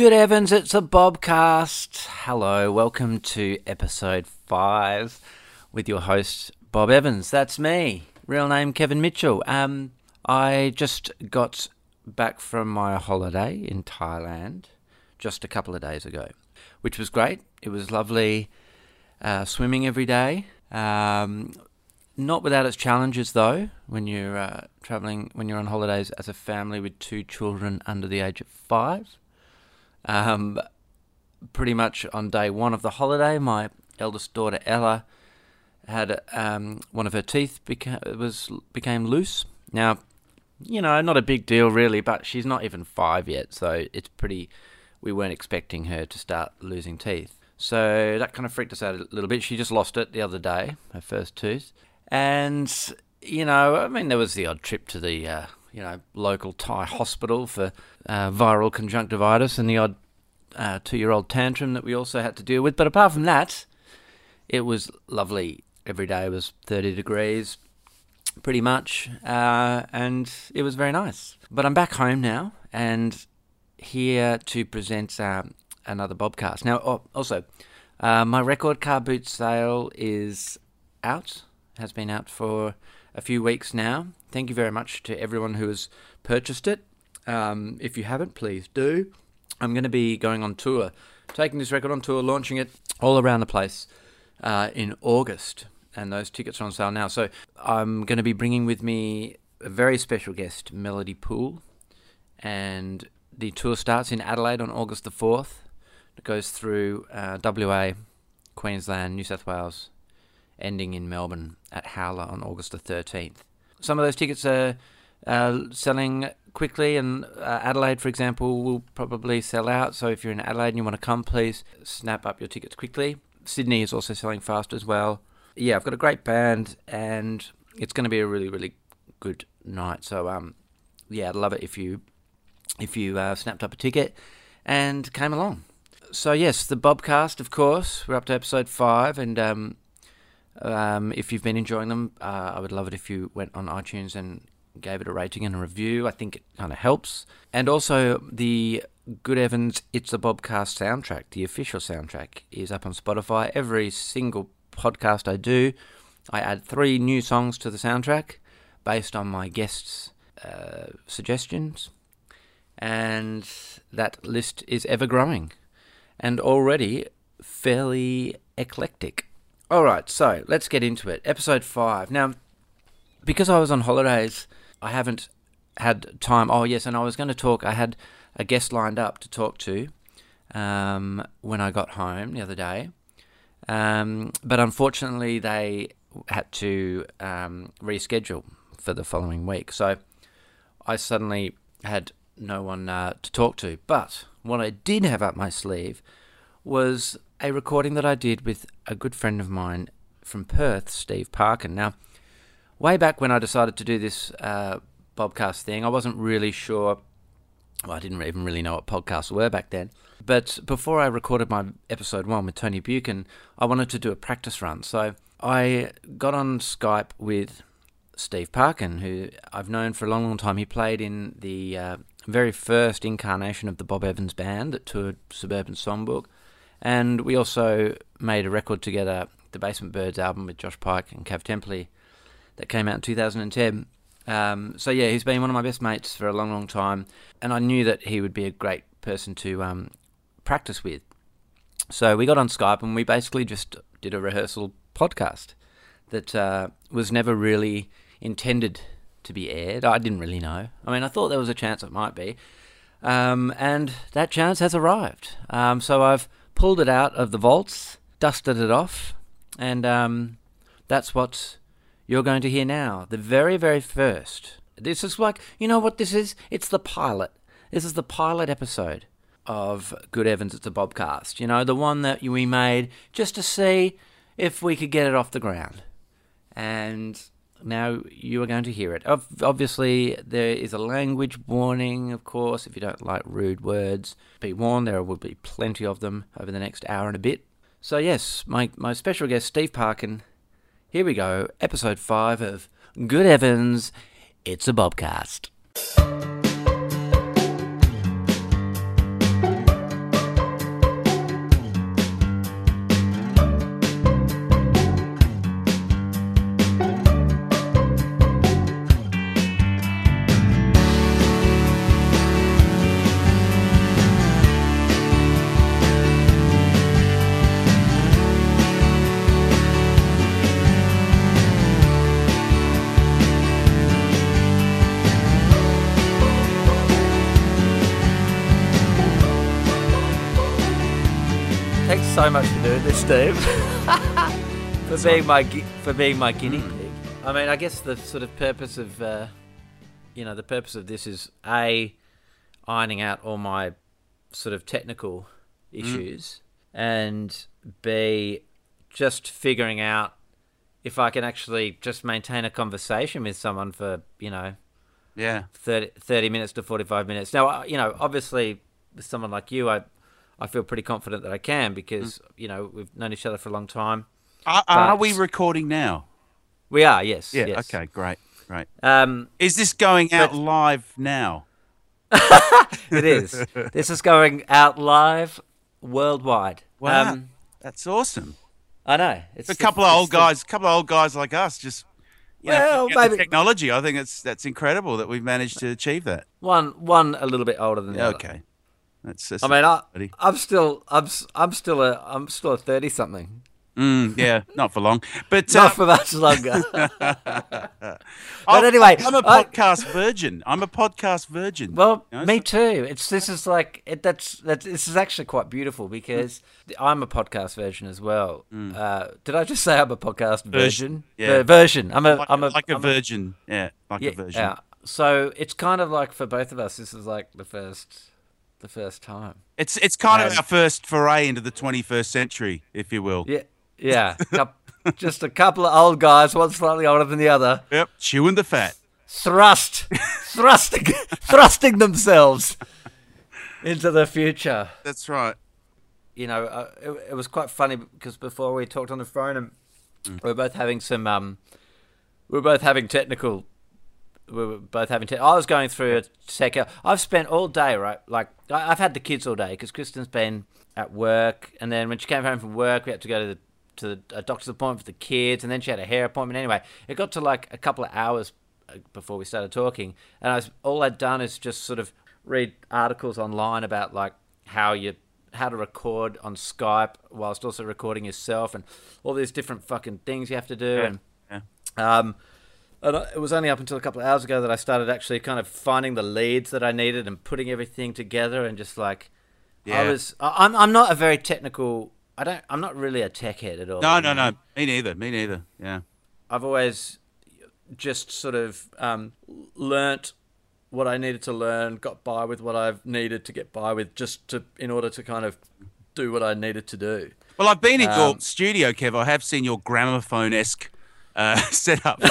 Good Evans, it's a Bobcast. Hello, welcome to episode five with your host Bob Evans. That's me. Real name Kevin Mitchell. Um, I just got back from my holiday in Thailand just a couple of days ago, which was great. It was lovely uh, swimming every day. Um, not without its challenges, though. When you're uh, traveling, when you're on holidays as a family with two children under the age of five, um, pretty much on day one of the holiday, my eldest daughter Ella had um, one of her teeth beca- was became loose. Now, you know, not a big deal really, but she's not even five yet, so it's pretty. We weren't expecting her to start losing teeth, so that kind of freaked us out a little bit. She just lost it the other day, her first tooth, and you know, I mean, there was the odd trip to the uh, you know local Thai hospital for uh, viral conjunctivitis and the odd uh, two-year-old tantrum that we also had to deal with. But apart from that, it was lovely. Every day was 30 degrees, pretty much, uh, and it was very nice. But I'm back home now and here to present uh, another Bobcast. Now, oh, also, uh, my record car boot sale is out, has been out for a few weeks now. Thank you very much to everyone who has purchased it. Um, if you haven't, please do. I'm going to be going on tour, taking this record on tour, launching it all around the place uh, in August, and those tickets are on sale now. So I'm going to be bringing with me a very special guest, Melody Pool, and the tour starts in Adelaide on August the 4th. It goes through uh, WA, Queensland, New South Wales, ending in Melbourne at Howler on August the 13th. Some of those tickets are uh, selling quickly, and uh, Adelaide, for example, will probably sell out. So if you're in Adelaide and you want to come, please snap up your tickets quickly. Sydney is also selling fast as well. Yeah, I've got a great band, and it's going to be a really, really good night. So um, yeah, I'd love it if you if you uh, snapped up a ticket and came along. So yes, the Bobcast, of course. We're up to episode five, and um, um, if you've been enjoying them, uh, I would love it if you went on iTunes and gave it a rating and a review. I think it kind of helps. And also, the Good Evans It's a Bobcast soundtrack, the official soundtrack, is up on Spotify. Every single podcast I do, I add three new songs to the soundtrack based on my guests' uh, suggestions. And that list is ever growing and already fairly eclectic. All right, so let's get into it. Episode 5. Now, because I was on holidays, I haven't had time. Oh, yes, and I was going to talk. I had a guest lined up to talk to um, when I got home the other day. Um, but unfortunately, they had to um, reschedule for the following week. So I suddenly had no one uh, to talk to. But what I did have up my sleeve was a recording that I did with a good friend of mine from Perth, Steve Parkin. Now, way back when I decided to do this uh, podcast thing, I wasn't really sure. Well, I didn't even really know what podcasts were back then. But before I recorded my episode one with Tony Buchan, I wanted to do a practice run. So I got on Skype with Steve Parkin, who I've known for a long, long time. He played in the uh, very first incarnation of the Bob Evans band that toured Suburban Songbook. And we also made a record together, the Basement Birds album with Josh Pyke and Kav Temperley, that came out in 2010. Um, so yeah, he's been one of my best mates for a long, long time, and I knew that he would be a great person to um, practice with. So we got on Skype and we basically just did a rehearsal podcast that uh, was never really intended to be aired. I didn't really know. I mean, I thought there was a chance it might be, um, and that chance has arrived. Um, so I've pulled it out of the vaults, dusted it off, and um, that's what you're going to hear now. The very, very first. This is like, you know what this is? It's the pilot. This is the pilot episode of Good Evans, It's a Bobcast. You know, the one that we made just to see if we could get it off the ground. And now you are going to hear it. Obviously, there is a language warning, of course, if you don't like rude words. Be warned, there will be plenty of them over the next hour and a bit. So, yes, my, my special guest, Steve Parkin. Here we go, episode 5 of Good Evans, It's a Bobcast. This, Steve. for being my for being my guinea pig. I mean, I guess the sort of purpose of uh, you know the purpose of this is a ironing out all my sort of technical issues, and b just figuring out if I can actually just maintain a conversation with someone for you know Yeah. 30, 30 minutes to 45 minutes. Now, you know, obviously, with someone like you, I, I feel pretty confident that I can because, you know, we've known each other for a long time. Are, are we recording now? We are, yes. Yeah. yes. Okay. Great. Great. Um, Is this going out But- live now? it is. this is going out live worldwide. Wow. Um, That's awesome. I know. It's A the- couple of old guys, a couple of old guys like us, just you Well, the maybe- technology. I think it's that's incredible that we've managed to achieve that. one, one a little bit older than the other. Okay. That's, that's I mean, I, I'm still, I'm, I'm still a, I'm still a thirty something. Mm, yeah, not for long. But Not uh, for much longer. I'm- anyway, I'm a I- podcast virgin. I'm a podcast virgin. Well, You know, me so- too. It's this is like it, that's that's this is actually quite beautiful because I'm a podcast version as well. Uh, did I just say I'm a podcast version? yeah. Ver- version. I'm a like, am a like a I'm virgin. yeah, like yeah, a virgin. yeah. So it's kind of like for both of us. This is like the first the first time. It's it's kind of Um, our first foray into the 21st century, if you will. Yeah, yeah. Just a couple of old guys, one slightly older than the other, Yep, chewing the fat. thrust, thrusting, thrusting themselves into the future. That's right. you know, uh, it, it was quite funny because before we talked on the phone and we were both having some, um, we were both having technical, we were both having. Te- I was going through a tech. I've spent all day, right? Like I- I've had the kids all day because Kristen's been at work, and then when she came home from work, we had to go to the to the, a doctor's appointment for the kids, and then she had a hair appointment. Anyway, it got to like a couple of hours uh, before we started talking, and I was all I'd done is just sort of read articles online about like how you how to record on Skype whilst also recording yourself, and all these different fucking things you have to do, and Yeah. um, and it was only up until a couple of hours ago that I started actually kind of finding the leads that I needed and putting everything together and just like I was. I'm I'm not a very technical. I don't. I'm not really a tech head at all. No, no, know? no. Me neither. Me neither. Yeah. I've always just sort of um, learnt what I needed to learn, got by with what I've needed to get by with, just to in order to kind of do what I needed to do. Well, I've been in your Um, studio, Kev. I have seen your gramophone esque uh, setup.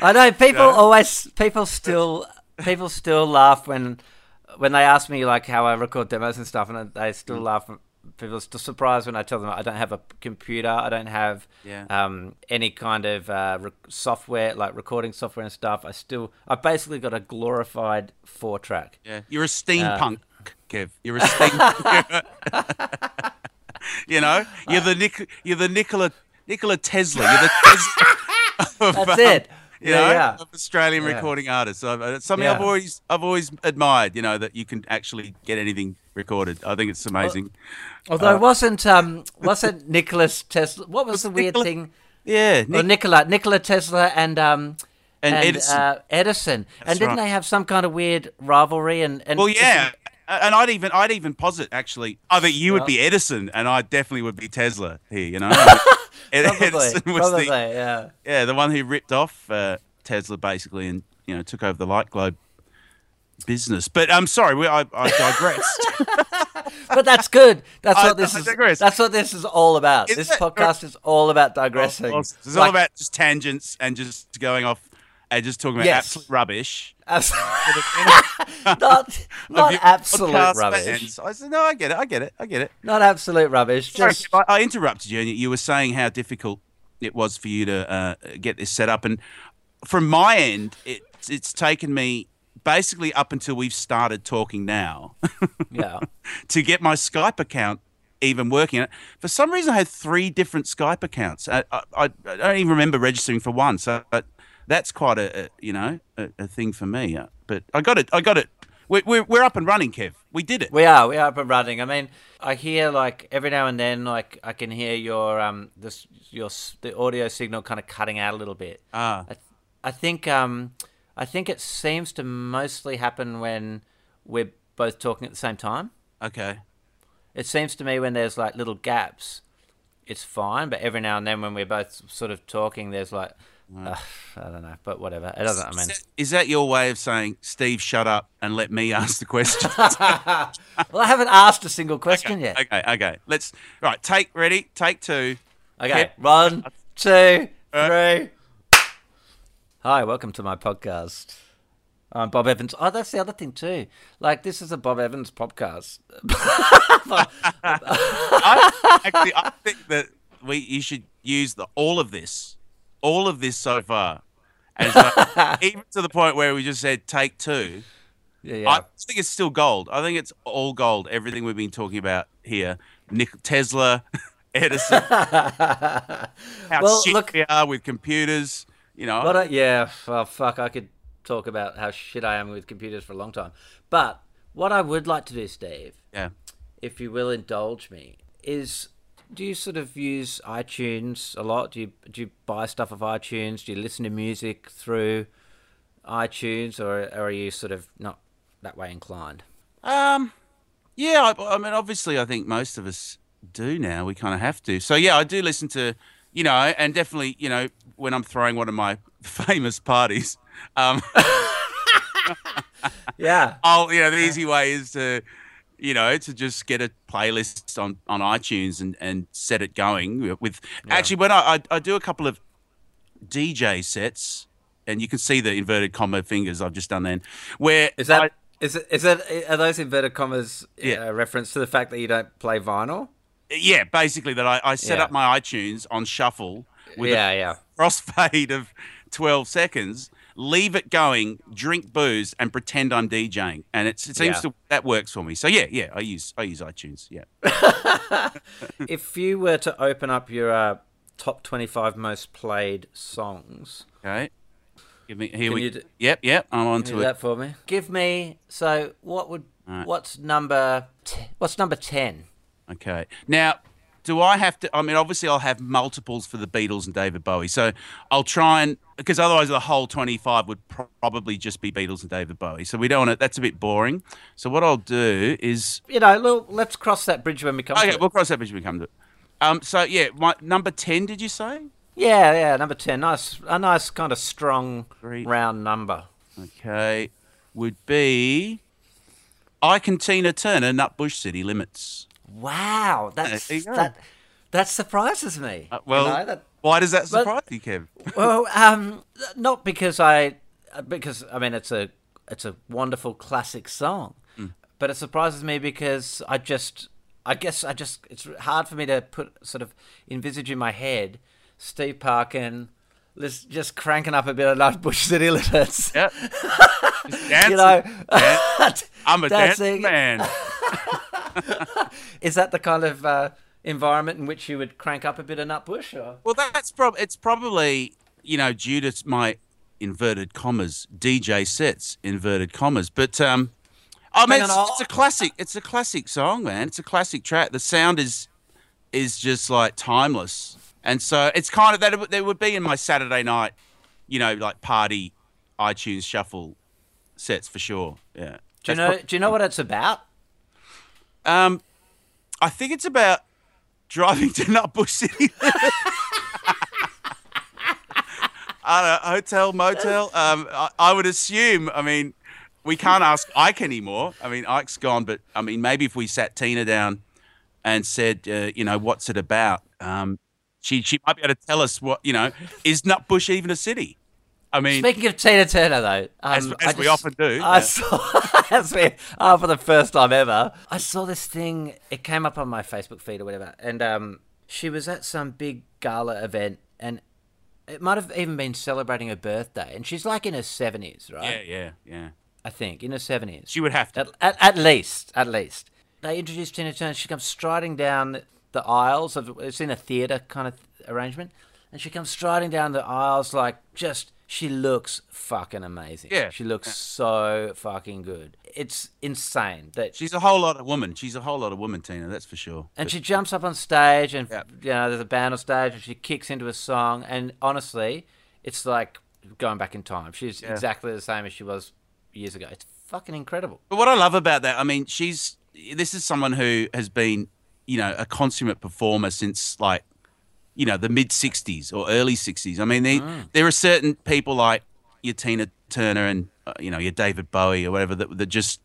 I know people know? always people still people still laugh when when they ask me like how I record demos and stuff, and they still Mm. laugh. People are still surprised when I tell them I don't have a computer, I don't have Yeah. um, any kind of uh, rec- software like recording software and stuff. I still I basically got a glorified four track. yeah. You're a Uh, steampunk, Kev. You're a steampunk. you know, you're the Nic- you're the Nikola Nikola Tesla. You're the Tesla. of, That's um, it. You Yeah, know, yeah. Australian Yeah. recording artists. I've, uh, it's something I've always I've always admired. You know that you can actually get anything recorded. I think it's amazing. Although it wasn't um wasn't Nicholas Tesla? What was, Was the weird Nikola- thing? yeah, Or Nick, Nikola Nikola Tesla and um And Edison. Uh, Edison. and didn't right. they have some kind of weird rivalry? And, and Well, yeah, and I'd even I'd even posit actually. I think you would be Edison, and I definitely would be Tesla here. You know, Probably, Edison was probably, the yeah. yeah the one who ripped off uh, Tesla basically, and you know took over the light globe business. But I'm sorry, we, I, I digressed. But that's good. That's I- what this I is. digress. That's what this is all about. Is this it? podcast is all about digressing. it's all about just tangents and just going off and just talking about Yes. absolute rubbish. abs- not not absolute rubbish. I said, no, I get it, I get it, I get it. Not absolute rubbish. Sorry, Just I, I interrupted you, and you were saying how difficult it was for you to uh, get this set up. And from my end, it, it's taken me basically up until we've started talking now yeah. to get my Skype account even working. For some reason, I had three different Skype accounts. I, I, I don't even remember registering for one. So that's quite a, a you know a, a thing for me. Uh, But I got it. I got it. We're, we're, we're up and running, Kev. We did it. We are, we are up and running. I mean, I hear like every now and then, like I can hear your um this your the audio signal kind of cutting out a little bit. Ah, I, th- I think um I think it seems to mostly happen when we're both talking at the same time. okay. It seems to me when there's like little gaps, it's fine. But every now and then when we're both sort of talking, there's like, uh, I don't know, but whatever. It doesn't. I mean, Is that- your way of saying, Steve, shut up and let me ask the question? well, I haven't asked a single question yet. okay, okay. Let's right. Take ready. Take two. Okay, Yep. one, two, Uh, three. Hi, welcome to my podcast. I'm Bob Evans. Oh, that's the other thing too. Like, this is a Bob Evans podcast. I, actually, I think that we you should use the all of this, all of this so far, as like, even to the point where we just said take two. Yeah, yeah. I think it's still gold. I think it's all gold. Everything we've been talking about here, Nick Tesla, Edison, how Well, shit look- we are with computers. You know, yeah. Oh, fuck. I could talk about how shit I am with computers for a long time. But what I would like to do, Steve, yeah. if you will indulge me, is do you sort of use iTunes a lot? Do you do you buy stuff off iTunes? Do you listen to music through iTunes, or, or are you sort of not that way inclined? Um, yeah, I, I mean, obviously, I think most of us do now. We kind of have to. So yeah, I do listen to, you know, and definitely, you know, when I'm throwing one of my famous parties, um, Yeah. I'll, you know, the easy way is to, you know, to just get a playlist on on iTunes and and set it going with. Actually, when I, I I do a couple of DJ sets. And you can see the inverted comma fingers I've just done then. Where Is that I- is it, is that are those inverted commas uh, Yeah. a reference to the fact that you don't play vinyl? yeah, basically that I, I set Yeah. up my iTunes on shuffle with yeah, a yeah. crossfade of 12 seconds, leave it going, drink booze, and pretend I'm DJing. And it's, it seems Yeah. to that works for me. So yeah, yeah, I use I use iTunes. Yeah. If you were to open up your uh, top twenty-five most played songs, Okay. Give me here we. you d- yep, yep. I'm on to it. that for me. Give me so what would Alright. what's number t- what's number ten? Okay. Now, do I have to? I mean, obviously, I'll have multiples for the Beatles and David Bowie. So I'll try and because otherwise the whole twenty-five would pro- probably just be Beatles and David Bowie. So we don't want it. That's a bit boring. So what I'll do is You know, let's cross that bridge when we come. okay. to it. We'll cross that bridge when we come to it. Um. So yeah, my number ten. Did you say? Yeah, yeah, number ten. Nice, a nice kind of strong Three. round number. Okay, would be. I can Tina Turner, Nutbush City Limits. Wow, that's there you go. that. That surprises me. Uh, well, You know, that- why does that But- surprise you, Kev? well, um, not because I, because I mean it's a it's a wonderful classic song, but it surprises me because I just I guess I just it's hard for me to put sort of envisage in my head Steve Parkin. lis- Just cranking up a bit of Nutbush City Limits. Yeah. Just. You know, I'm a dancing. dancing man. Is that the kind of uh, environment in which you would crank up a bit of Nutbush? Or? Well, that's prob it's probably you know due to my inverted commas DJ sets inverted commas, but um, I mean it's, it's a classic. It's a classic song, man. It's a classic track. The sound is is just like timeless, and so it's kind of that. There would be in my Saturday night, you know, like party iTunes shuffle sets for sure. Yeah. Do you know? do you know what it's about? Um, I think it's about driving to Nutbush City. I don't know, hotel, motel. Um, I, I would assume. I mean, we can't ask Ike anymore. I mean, Ike's gone, but I mean, maybe if we sat Tina down and said, uh, you know, what's it about? Um, she she might be able to tell us what you know. Is Nutbush even a city? I mean, Speaking of Tina Turner, though, um, As- as we often do, I yeah. saw as we uh, for the first time ever. I saw this thing. It came up on my Facebook feed or whatever, and um, she was at some big gala event, and it might have even been celebrating her birthday. And she's like in her seventies, right? yeah, yeah. Yeah. I think in her seventies. She would have to. At, at, at least, at least. They introduced Tina Turner. She comes striding down the aisles of. It's in a theatre kind of arrangement, and she comes striding down the aisles like just. She looks fucking amazing. Yeah. She looks so fucking good. It's insane that. She's a whole lot of woman. She's a whole lot of woman, Tina. That's for sure. and she jumps up on stage, and Yeah. you know, there's a band on stage, and she kicks into a song. And honestly, it's like going back in time. She's exactly the same as she was years ago. It's fucking incredible. But what I love about that, I mean, she's this is someone who has been, you know, a consummate performer since like, you know, the mid '60s or early '60s. I mean, they, there are certain people like your Tina Turner and uh, you know your David Bowie or whatever that that just,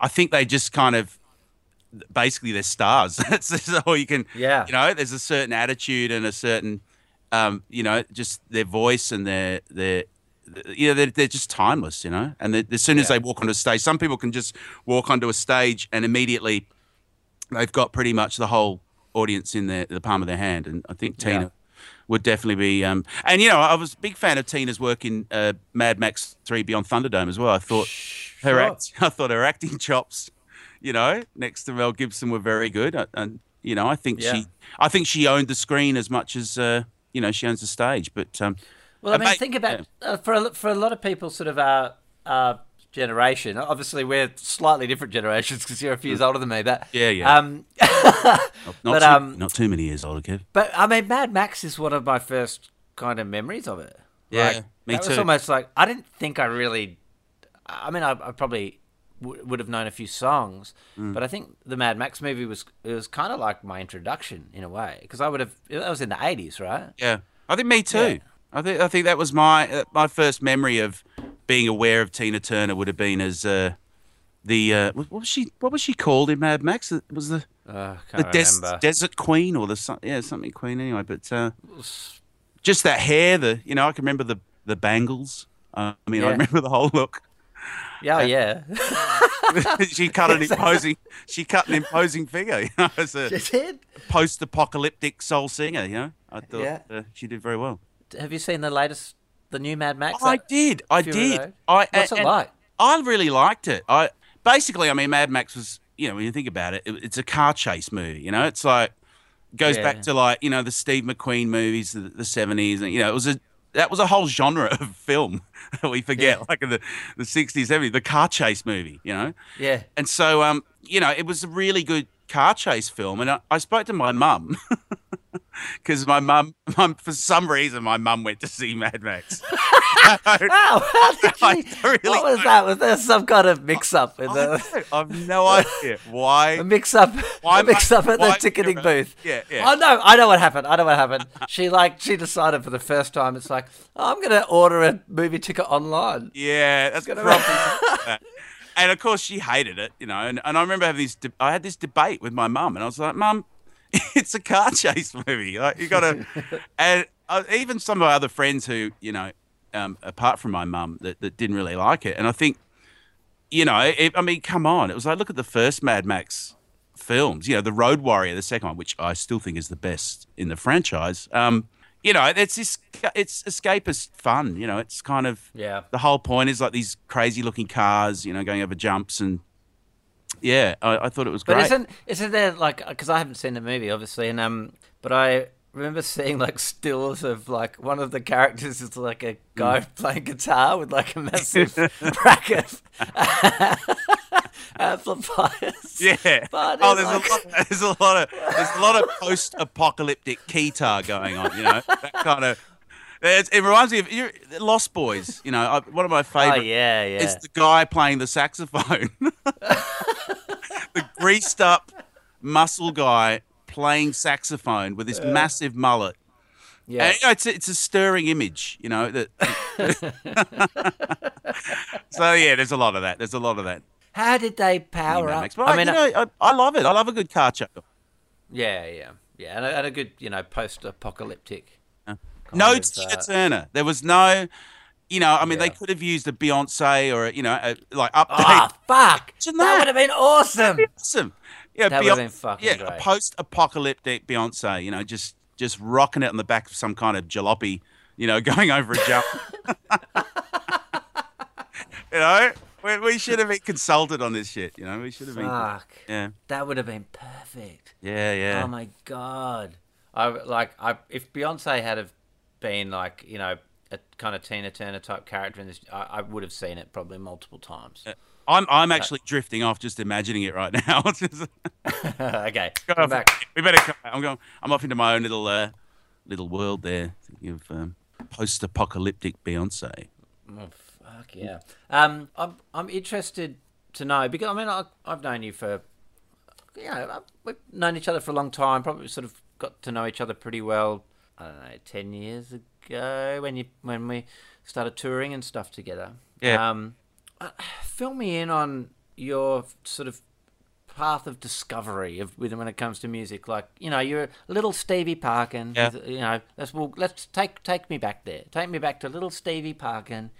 I think they just kind of, basically they're stars. That's, all you can. Yeah. You know, there's a certain attitude and a certain, um, you know, just their voice and their their. You know, they're, they're just timeless, you know. And as soon as Yeah. they walk onto a stage, some people can just walk onto a stage and immediately they've got pretty much the whole audience in their the palm of their hand. And I think Tina Yeah. would definitely be. Um, and you know, I was a big fan of Tina's work in uh, Mad Max Three Beyond Thunderdome as well. I thought her act, I thought her acting chops, you know, next to Mel Gibson were very good. Uh, And you know, I think Yeah. she, I think she owned the screen as much as uh, you know she owns the stage. But um, Well, I uh, mean, think about uh, for a, for a lot of people, sort of our our generation. Obviously, we're slightly different generations because you're a few years older than me. But Yeah, yeah. Um, not, but, too, um, not too many years older, Kev. but I mean, Mad Max is one of my first kind of memories of it. Yeah, Like, me that Was too. almost like I didn't think I really. I mean, I, I probably w- would have known a few songs, Mm. but I think the Mad Max movie was it was kind of like my introduction in a way because I would have that was in the eighties, right? Yeah, I think me too. Yeah. I think I think that was my uh, my first memory of being aware of Tina Turner would have been as uh, the uh, what was she what was she called in Mad Max? It was the Uh, the des- desert queen or the yeah something queen anyway. But uh, just that hair, the you know I can remember the the bangles. Uh, I mean I remember the whole look. yeah, oh, yeah. she cut an imposing she cut an imposing figure. You know, as a She did. post-apocalyptic soul singer. You know, I thought Yeah. uh, she did very well. Have you seen the latest, the new Mad Max? I did. I did. I, What's and- it like? I really liked it. I basically, I mean, Mad Max was, you know, when you think about it, it it's a car chase movie. You know, it's like goes Yeah. back to like you know the Steve McQueen movies, the, '70s, and you know, it was a that was a whole genre of film that we forget, Yeah. like in the the '60s, '70s, the car chase movie. You know, Yeah. and so um, you know, it was a really good car chase film, and I, I spoke to my mum. Because my mum, mum, for some reason, my mum went to see Mad Max. Oh, how did I you, really what was don't- that? Was there some kind of mix-up in I, the... I have no idea why. a mix-up? Why a mix-up at the why- ticketing booth. Yeah, yeah. Oh no, I know what happened. I know what happened. She like she decided for the first time. It's like oh, I'm gonna order a movie ticket online. Yeah, that's gonna probably. and of course, she hated it, you know. And, and I remember having this. De- I had this debate with my mum, and I was like, "Mum, it's a car chase movie. Like you got to." and uh, even some of my other friends who, you know, um, apart from my mum, that, that didn't really like it. And I think, you know, it, I mean, come on, it was like look at the first Mad Max films. You know, the Road Warrior, the second one, which I still think is the best in the franchise. Um, you know, it's this, it's escapist fun. You know, it's kind of Yeah. the whole point is like these crazy looking cars, you know, going over jumps and yeah, I, I thought it was But great. isn't isn't there like because I haven't seen the movie obviously, and um, but I remember seeing like stills of like one of the characters is like a guy Mm. playing guitar with like a massive bracket amplifiers. yeah. But oh, there's like- a lot. There's a lot of there's a lot of post-apocalyptic guitar going on. You know, that kind of. It, it reminds me of you Lost Boys. You know, I, one of my favorite. Oh yeah, yeah. is the guy playing the saxophone. the greased up muscle guy playing saxophone with this massive mullet. yeah. And, you know, it's a, it's a stirring image, you know. That. so yeah, there's a lot of that. There's a lot of that. How did they power Mad up? Max. But I mean, you uh, know, I, I love it. I love a good car show. yeah, yeah, yeah, and a, and a good you know post-apocalyptic. No of, Tina uh, Turner. There was no, you know. I mean, they could have used a Beyonce or a, you know, a, like update. Ah, fuck! That that. would have been awesome. awesome. Yeah, That Beyonce- been fucking yeah, great. a post-apocalyptic Beyonce. You know, just just rocking it on the back of some kind of jalopy. You know, going over a jump. you know, we, we should have been consulted on this shit. You know, we should have been. Fuck! Yeah, That would have been perfect. yeah, yeah. Oh my god! I like I if Beyonce had have been like you know a kind of Tina Turner type character in this, I, I would have seen it probably multiple times. I'm I'm actually drifting off just imagining it right now. Okay, off. back. We better. Come, I'm going. I'm off into my own little uh, little world there. Thinking of um, post-apocalyptic Beyonce. Oh, fuck yeah. Um, I'm I'm interested to know because I mean I, I've known you for you know, we've known each other for a long time. Probably sort of got to know each other pretty well. I don't know, ten years ago when you when we started touring and stuff together. Yeah. Um, uh, fill me in on your sort of path of discovery of when it comes to music. Like you know, you're little Stevie Parkin. Yeah. You know, let's well, let's take take me back there. Take me back to little Stevie Parkin.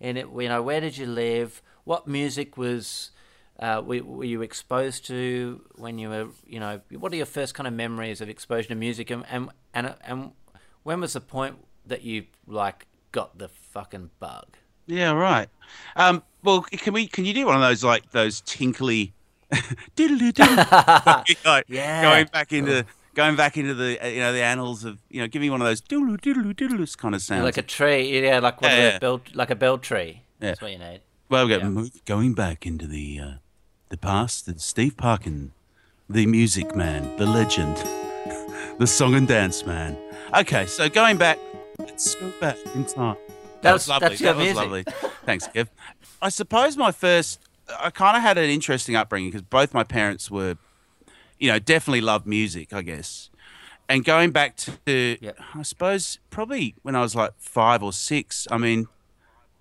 And it, you know, where did you live? What music was uh, were, were you exposed to when you were, you know, what are your first kind of memories of exposure to music, and and and, and when was the point that you like got the fucking bug? Yeah, right. Um, well, can we? Can you do one of those like those tinkly, like, Yeah. going back into going back into the you know the annals of you know give me one of those diddle diddle diddle kind of sounds. Like a tree, yeah, like one Yeah, of yeah. bell, like a bell tree. Yeah. That's what you need. well, we got yeah. going back into the uh, the past. The Steve Parkin, the music man, the legend, the song and dance man. Okay, so going back, let's go back in time. That was That's- lovely. that's that was lovely. Thanks, Kev. I suppose my first, I kind of had an interesting upbringing because both my parents were, you know, definitely loved music, I guess. And going back to, Yep. I suppose probably when I was like five or six. I mean,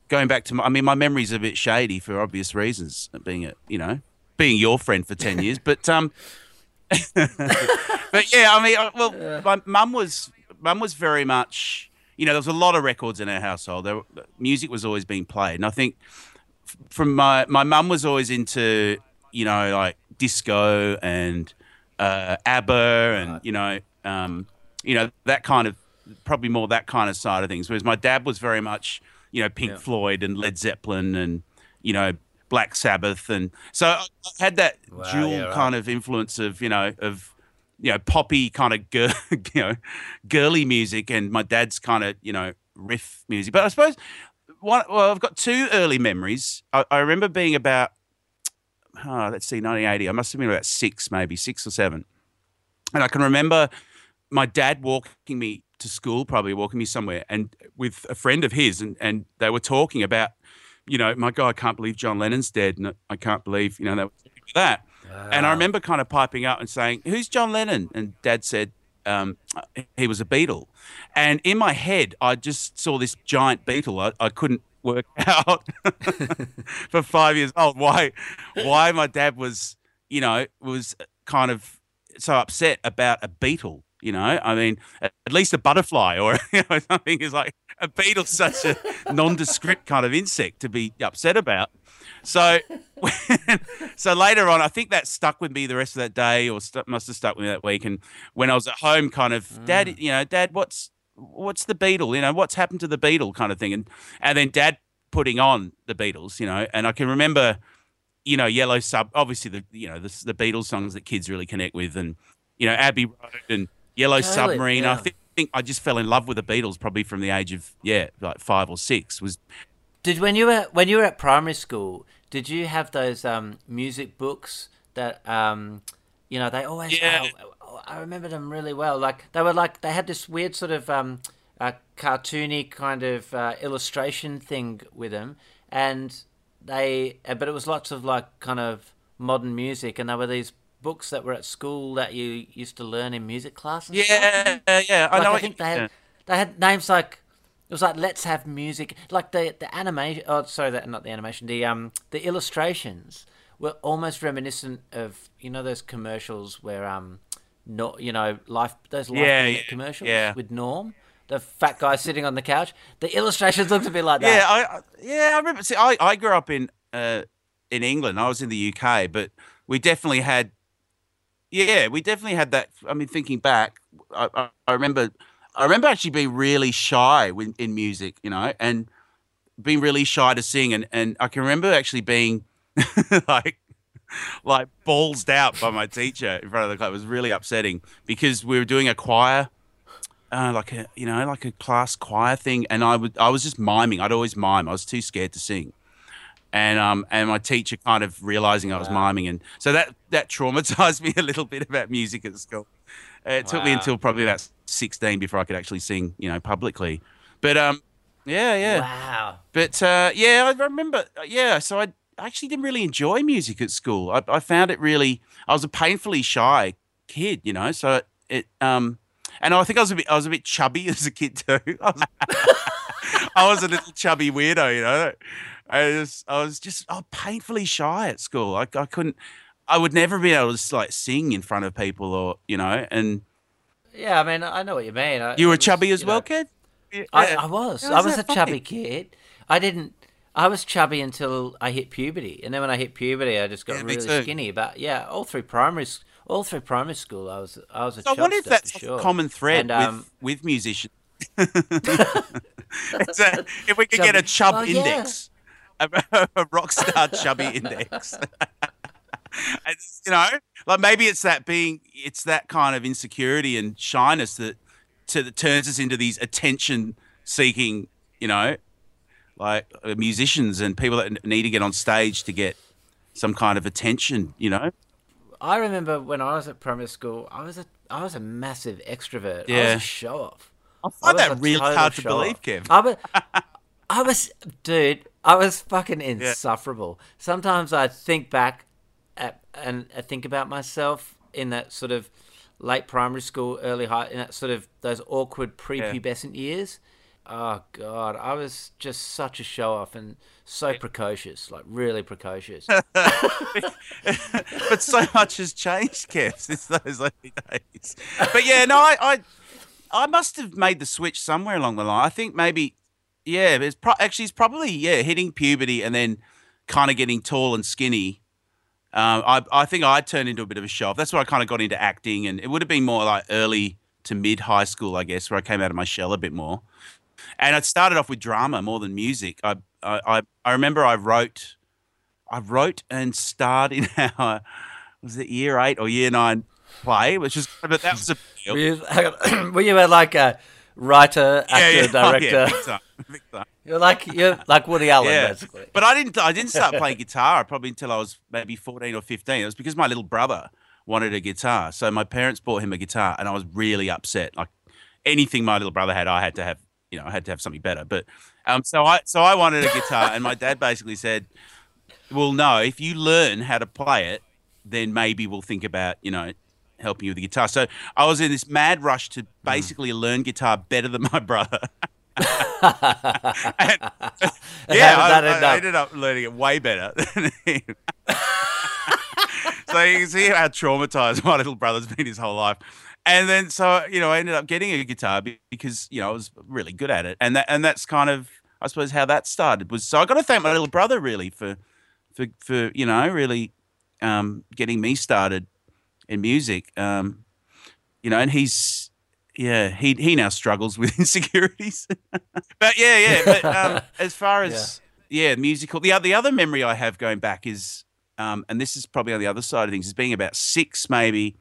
going back to, my, I mean, my memory's a bit shady for obvious reasons, being a, you know, being your friend for ten years. But um, but yeah, I mean, well, my mum was mum was very much, you know, there was a lot of records in our household. There, music was always being played, and I think from my my mum was always into, you know, like disco and uh, ABBA, and you know, um, you know that kind of probably more that kind of side of things. Whereas my dad was very much, you know, Pink Yeah. Floyd and Led Zeppelin and you know Black Sabbath, and so I I had that Wow, dual yeah, right. kind of influence of you know of you know poppy kind of girl, you know girly music, and my dad's kind of you know riff music. But I suppose one well, I've got two early memories. I, I remember being about oh, let's see, 1980. I must have been about six, maybe six or seven, and I can remember my dad walking me to school, probably walking me somewhere, and with a friend of his, and and they were talking about. You know, my God, I can't believe John Lennon's dead, and I can't believe you know that. that. And I remember kind of piping up and saying, "Who's John Lennon?" And Dad said, um, "He was a Beatle." And in my head, I just saw this giant beetle. I, I couldn't work out for five years old why why my dad was you know was kind of so upset about a beetle. You know, I mean, at at least a butterfly or you know, something is like a beetle's such a nondescript kind of insect to be upset about. So, when, so later on, I think that stuck with me the rest of that day, or stu must have stuck with me that week. And when I was at home, kind of, Dad, mm. you know, Dad, what's what's the Beatle? You know, what's happened to the Beatle, kind of thing. And and then Dad putting on the Beatles, you know, and I can remember, you know, Yellow Sub, obviously the you know the the Beatles songs that kids really connect with, and you know, Abbey Road and Yellow Totally, Submarine. yeah. I think. think I just fell in love with the Beatles probably from the age of yeah like five or six was Did when you were when you were at primary school, did you have those um, music books that um, you know they always? Yeah. oh, I remember them really well. Like they were like they had this weird sort of um, uh, cartoony kind of uh, illustration thing with them, and they uh, but it was lots of like kind of modern music, and there were these books that were at school that you used to learn in music class. Stuff. yeah yeah I Like, know I think they had yeah. they had names like was like let's have music like the the animation oh sorry that not the animation the um the illustrations were almost reminiscent of you know those commercials where um not you know life those life Yeah, yeah, commercials yeah. with Norm the fat guy sitting on the couch the illustrations looked a bit like Yeah, that I, I yeah, I remember. See, I, I grew up in uh, in England. I was in the UK, but we definitely had. Yeah, we definitely had that. I mean, thinking back, I, I, I remember, I remember actually being really shy when, in music, you know, and being really shy to sing, and and I can remember actually being like like ballsed out by my teacher in front of the class. It was really upsetting because we were doing a choir uh, like a you know like a class choir thing, and I would I was just miming. I'd always mime. I was too scared to sing, and um and my teacher kind of realizing I was Wow. miming, and so that that traumatized me a little bit about music at school. It took me until probably about sixteen before I could actually sing, you know, publicly. But um, yeah, yeah. wow But uh, yeah, I remember. Yeah, so I I actually didn't really enjoy music at school. I, I found it really. I was a painfully shy kid, you know. So it um, and I think I was a bit I was a bit chubby as a kid too. I was, I was a little chubby weirdo, you know. I was I was just oh, painfully shy at school. I, I couldn't. I would never be able to like sing in front of people or you know. And Yeah, I mean, I know what you mean. I, you I were was, chubby as you well, know- kid. Yeah. I, I was. How I was a funny? chubby kid. I didn't. I was chubby until I hit puberty, and then when I hit puberty, I just got Yeah, really skinny. But yeah, all through primary, all through primary school, I was, I was a. So I wonder if that's for sure. a common thread And, um, with with musicians. So if we could get a Chubby- chub Well, yeah. index, a, a rock star chubby index. You know, like maybe it's that being, it's that kind of insecurity and shyness that, to, that turns us into these attention-seeking, you know, like uh, musicians and people that need to get on stage to get some kind of attention. You know, I remember when I was at primary school, I was a, I was a massive extrovert. I Yeah. was a show off. I find was that really hard to believe. Kev. I was, I was, dude, I was fucking insufferable. Sometimes I think back and I think about myself in that sort of late primary school, early high, in that sort of those awkward prepubescent years. Oh god, I was just such a show off and so precocious, like really precocious. but so much has changed, Kev, since those early days. But yeah, no, I, I, I must have made the switch somewhere along the line. I think maybe, yeah, it's pro- actually it's probably yeah hitting puberty and then kind of getting tall and skinny. Um, I, I think I turned into a bit of a show off. That's where I kind of got into acting, and it would have been more like early to mid high school, I guess, where I came out of my shell a bit more. And I started off with drama more than music. I, I, I, remember I wrote, I wrote and starred in our was it year eight or year nine play, which was but that was a were, you, were you a, like a writer, actor, Oh, yeah, director? big time. You're like you're like Woody Allen, Yeah. basically. But I didn't. I didn't start playing guitar probably until I was maybe fourteen or fifteen. It was because my little brother wanted a guitar, so my parents bought him a guitar, and I was really upset. Like anything my little brother had, I had to have. You know, I had to have something better. But um, so I so I wanted a guitar, and my dad basically said, "Well, no, if you learn how to play it, then maybe we'll think about you know." Helping you with the guitar. So I was in this mad rush to basically learn guitar better than my brother. And- yeah, I, end I ended up learning it way better than him. so you can see how traumatized my little brother's been his whole life. And then, so you know, I ended up getting a guitar because you know I was really good at it, and that and that's kind of, I suppose, how that started. Was so I got to thank my little brother really for, for for you know really, um, getting me started in music. Um, you know, and he's yeah, he he now struggles with insecurities. but yeah, yeah. But um, as far as yeah. musical, the other the other memory I have going back is, um, and this is probably on the other side of things, is being about six maybe,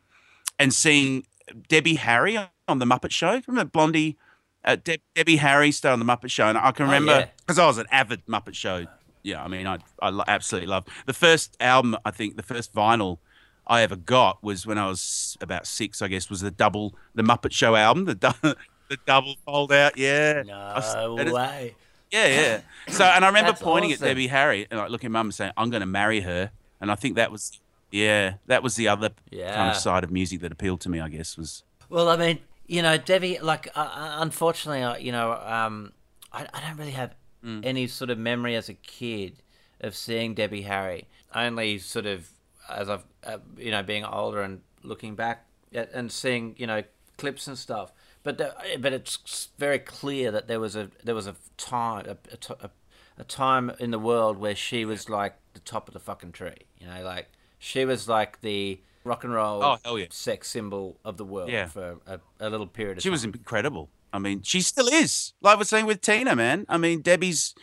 and seeing Debbie Harry on the Muppet Show. Remember Blondie? Uh, Deb Debbie Harry starred on the Muppet Show, and I can Oh, remember yeah. because I was an avid Muppet Show. Yeah, I mean, I I absolutely love the first album. I think the first vinyl I ever got was when I was about six. I guess was the double the Muppet Show album, the dou- the double fold out. Yeah, No it is- way. yeah, yeah. So, and I remember pointing awesome. at Debbie Harry and like looking at mum and saying, "I'm going to marry her." And I think that was, yeah, that was the other kind of side of music that appealed to me. I guess was, Well, I mean, you know, Debbie. Like, uh, uh, unfortunately, uh, you know, um, I, I don't really have Mm. any sort of memory as a kid of seeing Debbie Harry. Only sort of as I've, uh, you know, being older and looking back at, and seeing, you know, clips and stuff. But the, but it's very clear that there was a there was a time a, a, a, a time in the world where she was like the top of the fucking tree. You know, like she was like the rock and roll Oh, hell yeah. sex symbol of the world Yeah. for a, a little period of she time. was incredible. I mean, she still is. Like we're saying with Tina, man. I mean, Debbie's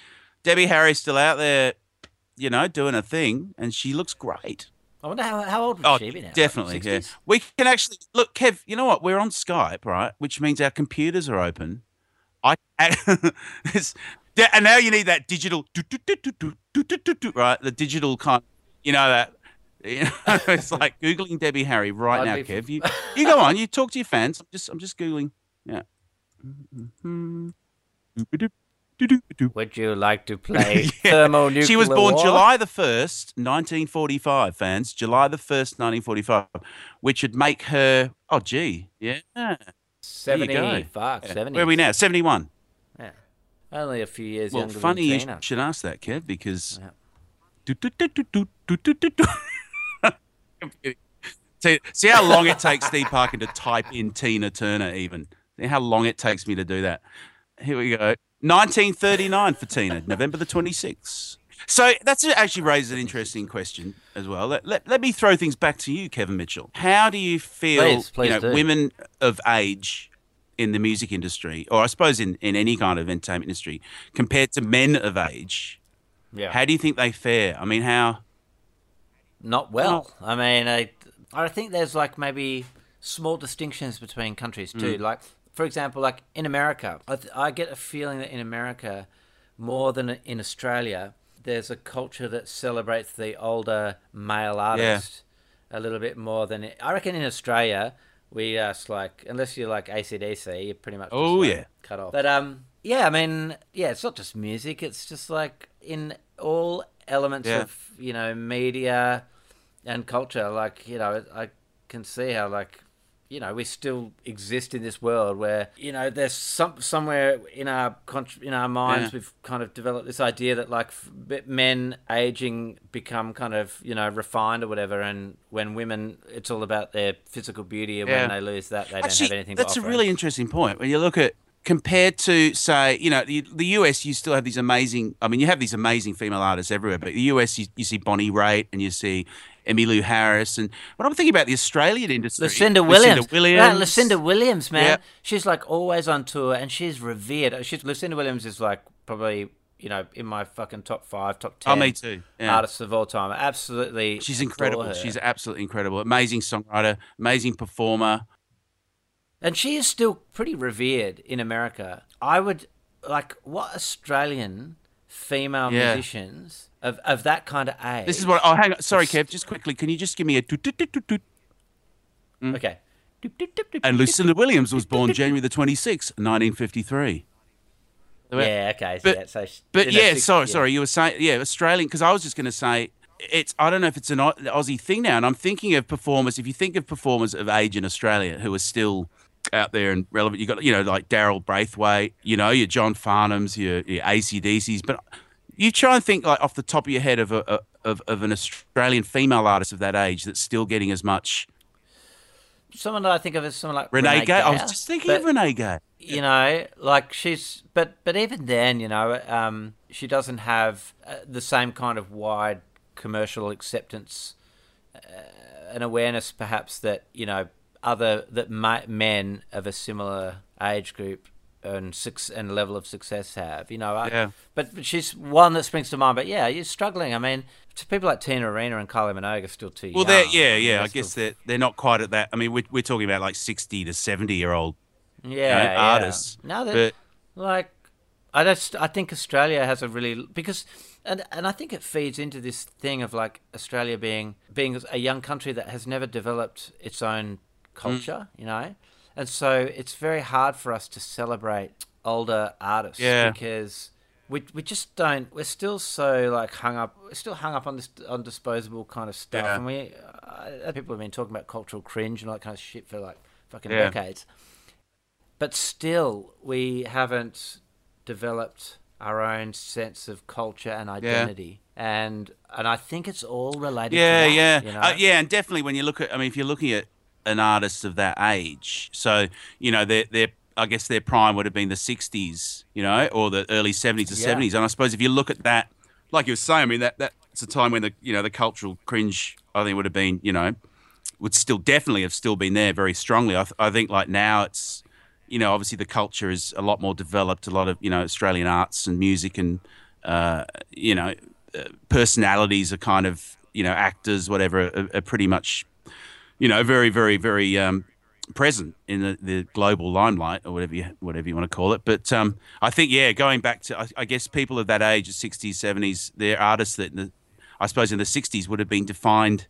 Debbie Harry's still out there, you know, doing a thing, and she looks great. I wonder how, how old was oh, she now? Definitely, like yeah. We can actually look, Kev. You know what? We're on Skype, right? Which means our computers are open. I and now you need that digital, right? The digital kind, you know that. You know, it's like googling Debbie Harry right I'd now, Kev. You, you go on. You talk to your fans. I'm just I'm just googling. Yeah. Mm-hmm. Would you like to play thermonuclear She was born war? July the 1st, 1945, fans. July the 1st, 1945, which would make her, oh, gee, yeah. There you 70. Fuck, Yeah. 70. Where are we now? 71. Yeah. Only a few years Well, younger funny you should ask that, Kev, because. Yeah. see, see how long it takes Steve Parker to type in Tina Turner, even. See how long it takes me to do that. Here we go. 1939 for Tina, November the 26th. So that's actually raises an interesting question as well. Let, let, let me throw things back to you, Kevin Mitchell. How do you feel Please, please you know, women of age in the music industry, or I suppose in, in any kind of entertainment industry, compared to men of age? Yeah. How do you think they fare? I mean, how? Not well. I mean, I, I think there's like maybe small distinctions between countries too. Mm. Like, for example, like in America, I, th- I get a feeling that in America, more than in Australia, there's a culture that celebrates the older male artist a little bit more than it. I reckon in Australia, we just like, unless you're like ACDC, you're pretty much Oh, like, yeah. cut off. But um, yeah, I mean, yeah, it's not just music. It's just like in all elements Yeah. of you know media and culture. Like you know, I can see how like you know we still exist in this world where you know there's some somewhere in our in our minds Yeah. we've kind of developed this idea that like men aging become kind of you know refined or whatever, and when women it's all about their physical beauty, and Yeah. when they lose that, they don't have anything. that's a really interesting point. When you look at compared to say, you know, the, the US, you still have these amazing. I mean, you have these amazing female artists everywhere, but the US, you, you see Bonnie Raitt and you see Emmylou Harris, and when I'm thinking about the Australian industry, Lucinda Williams. Lucinda Williams, Right, Lucinda Williams, man. Yeah. She's like always on tour and she's revered. She's Lucinda Williams is like probably, you know, in my fucking top five, top oh, ten Oh, me too. Yeah. artists of all time. Absolutely. She's incredible. She's absolutely incredible. Amazing songwriter, amazing performer. And she is still pretty revered in America. I would like what Australian female Yeah. musicians of, of that kind of age. This is what. Oh, hang on. Sorry, Kev. Just quickly, can you just give me a? Okay. And Lucinda Williams was born January the 26th, 1953. Yeah, okay. So But- yeah, so But yeah, six- sorry, sorry. You were saying, yeah, Australian, because I was just going to say, it's, I don't know if it's an Aussie thing now. And I'm thinking of performers, if you think of performers of age in Australia who are still out there and relevant, you got, you know, like Daryl Braithwaite, you know, your John Farnhams, your, your ACDCs. But you try and think like off the top of your head of, a, of, of an Australian female artist of that age that's still getting as much. Someone that I think of as someone like Renee, Renee Geyer. I was just thinking but- of Renee Geyer. you know like she's but but even then you know um she doesn't have uh, the same kind of wide commercial acceptance uh, and awareness perhaps that you know other that ma- men of a similar age group and six and level of success have you know I, Yeah. but, but she's one that springs to mind but yeah you're struggling i mean to people like tina arena and kylie minogue are still too Well, young they're, yeah, yeah. they're I still guess they're, they're not quite at that. I mean, we're, we're talking about like 60 to 70 year old yeah, yeah. artists. No, that But like I just I think Australia has a really because and and I think it feeds into this thing of like Australia being being a young country that has never developed its own culture, Mm. you know, and so it's very hard for us to celebrate older artists Yeah. because. We, we just don't. We're still so like hung up. We're still hung up on this on disposable kind of stuff, Yeah. and we uh, people have been talking about cultural cringe and all that kind of shit for like fucking Yeah. decades but still we haven't developed our own sense of culture and identity and and I think it's all related yeah, to that, yeah, you know? uh, yeah, and definitely when you look at, I mean, if you're looking at an artist of that age, so you know, their their I guess their prime would have been the '60s, you know, or the early '70s or Yeah. '70s, and I suppose if you look at that, like you were saying, I mean, that that's a time when the you know the cultural cringe, I think, would have been, you know, would still definitely have still been there very strongly. I, th- I think like now it's, you know, obviously the culture is a lot more developed. A lot of you know Australian arts and music and uh, you know uh, personalities are kind of you know actors whatever are, are pretty much you know very very very um, present in the, the global limelight or whatever you whatever you want to call it. But um, I think yeah, going back to I, I guess people of that age, the sixties, seventies, they're artists that the, I suppose in the sixties would have been defined.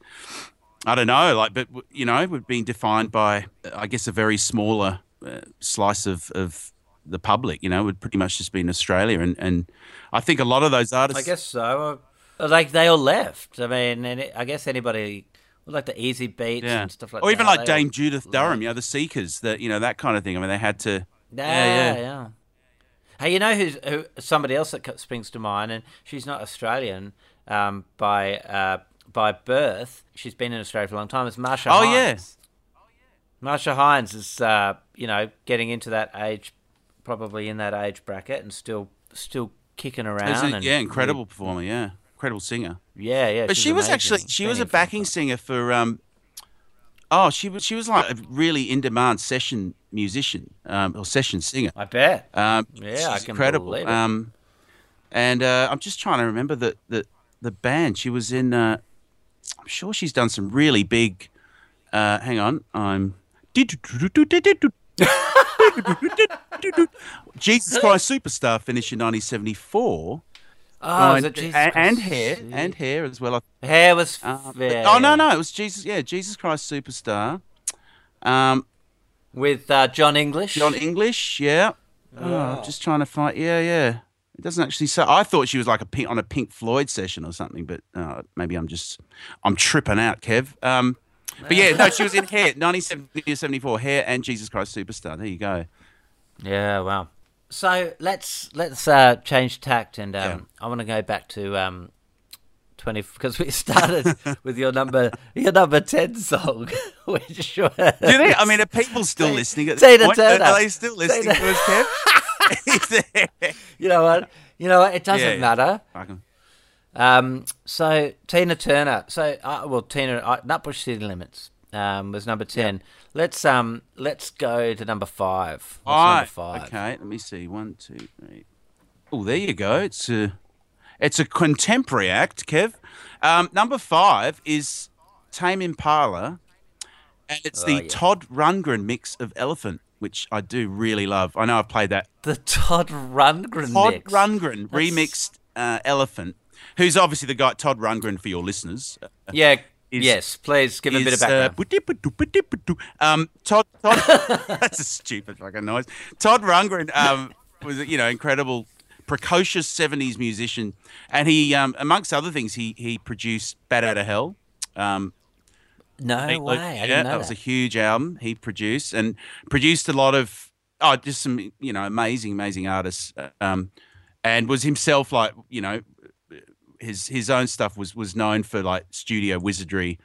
I don't know, like, but you know, would have been defined by, I guess, a very smaller uh, slice of, of the public. You know, would pretty much just be in Australia, and and I think a lot of those artists. I guess so. Like they all left. I mean, I guess anybody like the Easybeats yeah, and stuff like or that. Or even like they Dame Judith Durham, you know, the Seekers, that you know that kind of thing. I mean, they had to. Yeah, Yeah, yeah, yeah. Hey, you know who's who? Somebody else that springs to mind, and she's not Australian um, by uh, by birth. She's been in Australia for a long time. It's Marcia. Oh, Hines. yeah. Marcia Hines is uh, you know getting into that age, probably in that age bracket, and still still kicking around. yeah, incredible performer. Yeah, incredible singer. Yeah, yeah. But she was amazing. actually she was a backing singer for um. Oh, she was she was like a really in demand session musician um, or session singer. I bet. Um, Yeah, I can incredible. believe it. Um, and uh, I'm just trying to remember the the, the band she was in. Uh, I'm sure she's done some really big. Uh, hang on, I'm. Jesus Christ Superstar finished in 1974. Oh, and, and, and hair and hair as well. Hair was. Um, but- oh no no it was Jesus yeah Jesus Christ Superstar. Um, With uh, John English. John English yeah. Oh, I'm just trying to find yeah yeah. It doesn't actually say. I thought she was like a pink, on a Pink Floyd session or something, but uh, maybe I'm just I'm tripping out, Kev. Um, but yeah, no, she was in Hair, 1974, Hair and Jesus Christ Superstar. There you go. Yeah, wow. So let's let's uh, change tact, and um, Yeah. I want to go back to um, twenty because we started with your number your number ten song, which Do they? I mean, are people still listening at Tina this point? Turner. Are they still listening Tina- to us, Kev? You know what you know what it doesn't Yeah, yeah. matter. Um, so Tina Turner, so uh, well Tina uh, Nutbush City Limits um, was number ten. Let's um let's go to number five. All number five? Okay, let me see. One, two, three. Oh, there you go. It's a, it's a contemporary act, Kev. Um, number five is Tame Impala, and it's Oh, the yeah. Todd Rundgren mix of Elephant, which I do really love. I know I've played that. The Todd Rundgren Todd mix. Rundgren That's- remixed uh, Elephant, who's obviously the guy Todd Rundgren for your listeners. Yeah. Is- yes. Please give a bit of is, background. uh, um, Todd, Todd that's a stupid fucking noise. Todd Rundgren um, was, you know, incredible, precocious '70s musician, and he, um, amongst other things, he he produced "Bat Out of Hell." Um, no Meat way. I yeah, didn't know that that. was a huge album he produced, and produced a lot of oh, just some you know amazing, amazing artists, uh, um, and was himself like you know his his own stuff was was known for like studio wizardry,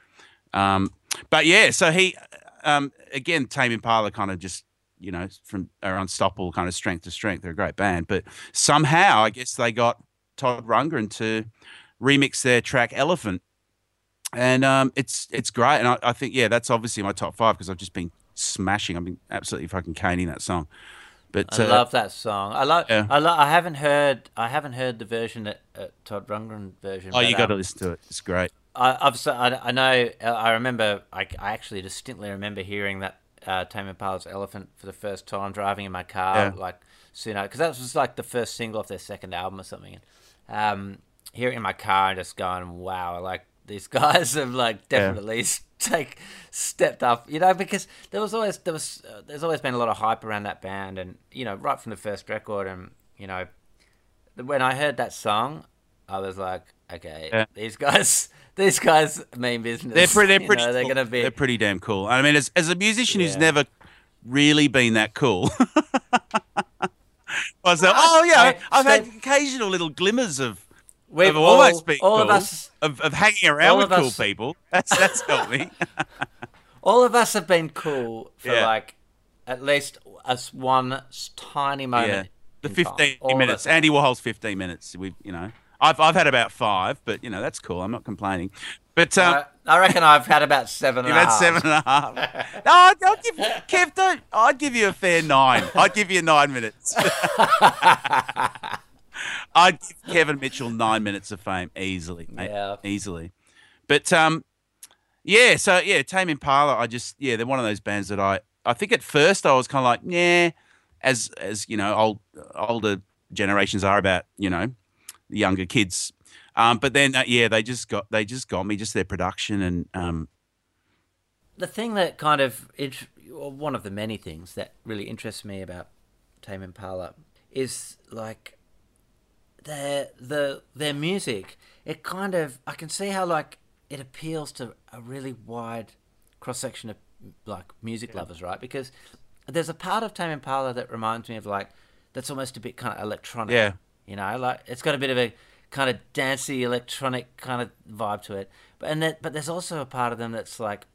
um, but yeah, so he um, again Tame Impala kind of just you know from are unstoppable kind of strength to strength. They're a great band, but somehow I guess they got Todd Rundgren to remix their track Elephant and um, it's it's great. And I, I think yeah, that's obviously my top five because I've just been smashing. I've been absolutely fucking caning that song. But I uh, love that song. I love. Yeah. I, lo- I haven't heard. I haven't heard the version that uh, Todd Rundgren version. oh, but, you got to um, listen to it. It's great. I, I've. I, I know. uh, I remember. I, I actually distinctly remember hearing that uh, Tame Impala's "Elephant" for the first time driving in my car, Yeah. like soon because that was like the first single off their second album or something. And, um, hearing in my car and just going, "Wow!" Like these guys have like definitely take stepped up, you know, because there was always there was uh, there's always been a lot of hype around that band, and you know, right from the first record, and you know, when I heard that song, I was like, okay, Yeah. these guys, these guys mean business. They're pretty. They're pretty. know, they're cool. gonna be. They're pretty damn cool. I mean, as as a musician who's never really been that cool. I was like, oh yeah, I've had occasional little glimmers of We've of almost all, all cool, of us, of, of hanging around with cool us- people. That's that's helped me. all of us have been cool for Yeah. like at least us one tiny moment. yeah, the fifteen All minutes. Andy Warhol's fifteen minutes. We, you know, I've I've had about five, but you know that's cool. I'm not complaining. But um, I, I reckon I've had about seven. and You've had half. seven and a half. no, I'd, I'd give Kev. Don't. I'd give you a fair nine. I'd give you nine minutes. I'd give Kevin Mitchell nine minutes of fame easily, mate. Yeah. easily. But um, yeah. So yeah, Tame Impala. I just yeah, they're one of those bands that I. I think at first I was kind of like, yeah, as as you know, old older generations are about you know, the younger kids. Um, but then uh, yeah, they just got they just got me just their production and um, the thing that kind of int- one of the many things that really interests me about Tame Impala is like their the their music. It kind of I can see how like it appeals to a really wide cross section of like music lovers, right? Because there's a part of Tame Impala that reminds me of like that's almost a bit kind of electronic. Yeah. You know, like it's got a bit of a kind of dancey electronic kind of vibe to it. But and that but there's also a part of them that's like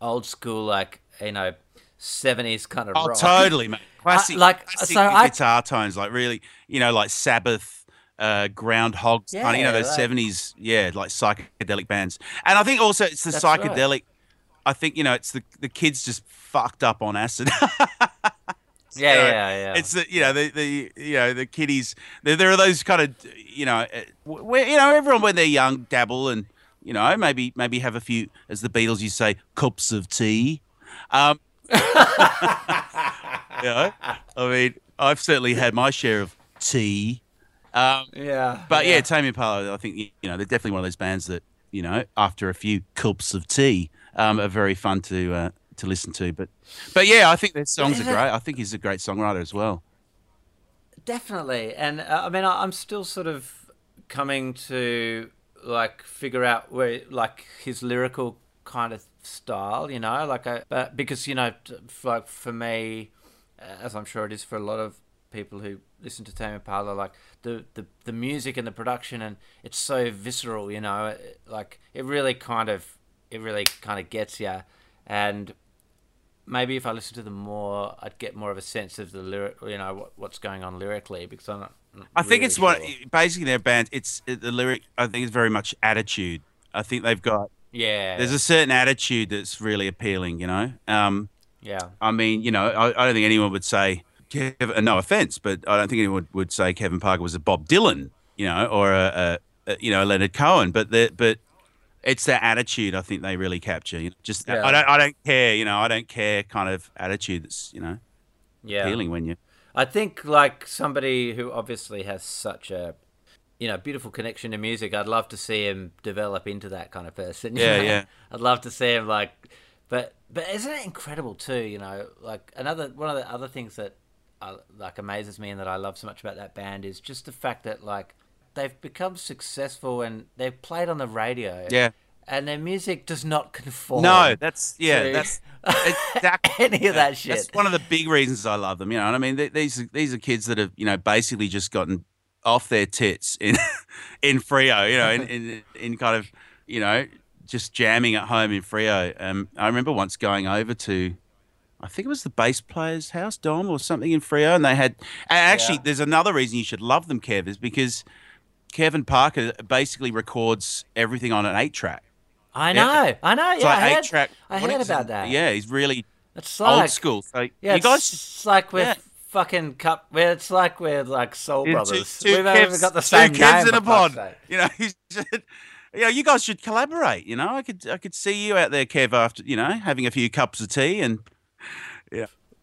old school like, you know, 70s kind of Oh, rock. totally, mate. Classic, like, classic so I- guitar tones, like really, you know, like Sabbath, uh, Groundhogs, kind of, you know, Yeah, those like- seventies, yeah, like psychedelic bands. And I think also it's the That's right. psychedelic. I think you know, it's the the kids just fucked up on acid. Yeah, yeah, yeah. It's the you know the the you know the kiddies. There, there are those kind of you know uh, where you know everyone when they're young dabble and you know maybe maybe have a few as the Beatles you say cups of tea. Um, you know, I mean, I've certainly had my share of tea. Um, yeah. but yeah, Tame Impala, I think you know they're definitely one of those bands that you know after a few cups of tea um, are very fun to uh, to listen to. But but yeah, I think their songs are great. I think he's a great songwriter as well. Definitely, and uh, I mean, I- I'm still sort of coming to like figure out where like his lyrical kind of style, you know, like I, but because you know, like for me, uh, as I'm sure it is for a lot of people who listen to Tame Impala, like the, the the music and the production, and it's so visceral, you know, like it really kind of it really kind of gets you, and maybe if I listen to them more, I'd get more of a sense of the lyric, you know, what, what's going on lyrically, because I'm not. I think really it's what basically their band. It's the lyric. I think it's very much attitude. I think they've got Yeah. there's a certain attitude that's really appealing. You know, um, yeah. I mean, you know, I, I don't think anyone would say, Kev, uh, no offense, but I don't think anyone would, would say Kevin Parker was a Bob Dylan, you know, or a, a, a you know a Leonard Cohen. But the, but it's that attitude I think they really capture. You know, just Yeah. I don't I don't care. You know, I don't care kind of attitude that's you know Yeah. appealing when you. I think like somebody who obviously has such a you know beautiful connection to music, I'd love to see him develop into that kind of person. Yeah, know? yeah. I'd love to see him like, but but isn't it incredible too? You know, like another one of the other things that uh, like amazes me and that I love so much about that band is just the fact that like they've become successful and they've played on the radio. Yeah. And their music does not conform. No, that's yeah, that's exactly any of that shit. That's one of the big reasons I love them. You know, what I mean, Th- these are, these are kids that have you know basically just gotten off their tits in in Freo. You know, in, in in kind of you know just jamming at home in Freo. Um, I remember once going over to. I think it was the bass player's house, Dom, or something in Freo, and they had. And actually, Yeah. there's another reason you should love them, Kev, is because Kevin Parker basically records everything on an eight track. I know, I know. It's Yeah, like I eight track. I what heard about it? that. Yeah, he's really it's like old school. So Yeah, you guys, it's like we're yeah. fucking cup. Where it's like we're like soul Yeah, brothers. Two, two We've Kevs- got the two same Kevs name in a pod. sake. You know, should, you know, you guys should collaborate. You know, I could, I could see you out there, Kev, after you know having a few cups of tea and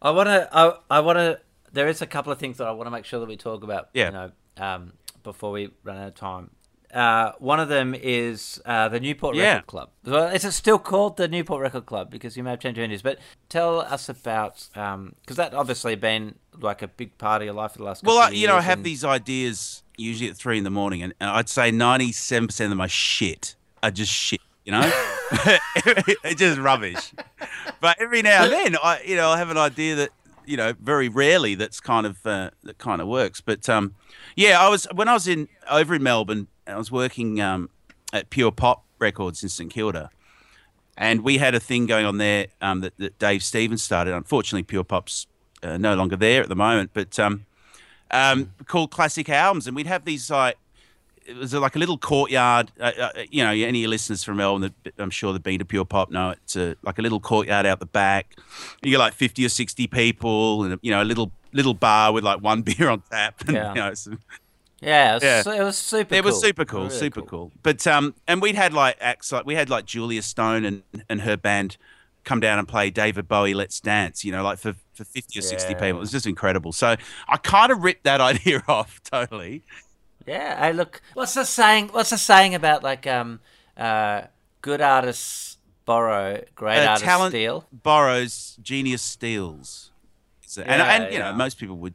I want to. I, I want to. There is a couple of things that I want to make sure that we talk about. Yeah. You know, um, before we run out of time. Uh, one of them is uh, the Newport Yeah. Record Club. Well, is it still called the Newport Record Club? Because you may have changed your names, but tell us about because that obviously been like a big part of your life for the last. well, I, you know, I have and- these ideas usually at three in the morning, and and I'd say ninety-seven percent of them are shit. Are just shit. You know, it's just rubbish. But every now and then, I, you know, I have an idea that you know, very rarely that's kind of uh, that kind of works. But um, yeah, I was when I was in over in Melbourne, I was working um, at Pure Pop Records in St Kilda, and we had a thing going on there um, that, that Dave Stevens started. Unfortunately, Pure Pop's uh, no longer there at the moment, but um, um, called Classic Albums, and we'd have these like it was like a little courtyard. Uh, uh, you know, any listeners from Melbourne, that I'm sure they've been to Pure Pop know it's a, like a little courtyard out the back. You get like 50 or 60 people, and you know, a little little bar with like one beer on tap. And, Yeah. you know, some, Yeah, it was, Yeah. su- it was super. it was cool. super cool, Really super cool. But um, and we'd had like acts like we had like Julia Stone and and her band come down and play David Bowie Let's Dance. You know, like for for fifty or sixty Yeah. people. It was just incredible. So I kind of ripped that idea off totally. Yeah, hey, look. What's the saying? What's the saying about like um, uh, good artists borrow, great Uh, artists talent steal? borrows, genius steals. So- and Yeah, and you know most people would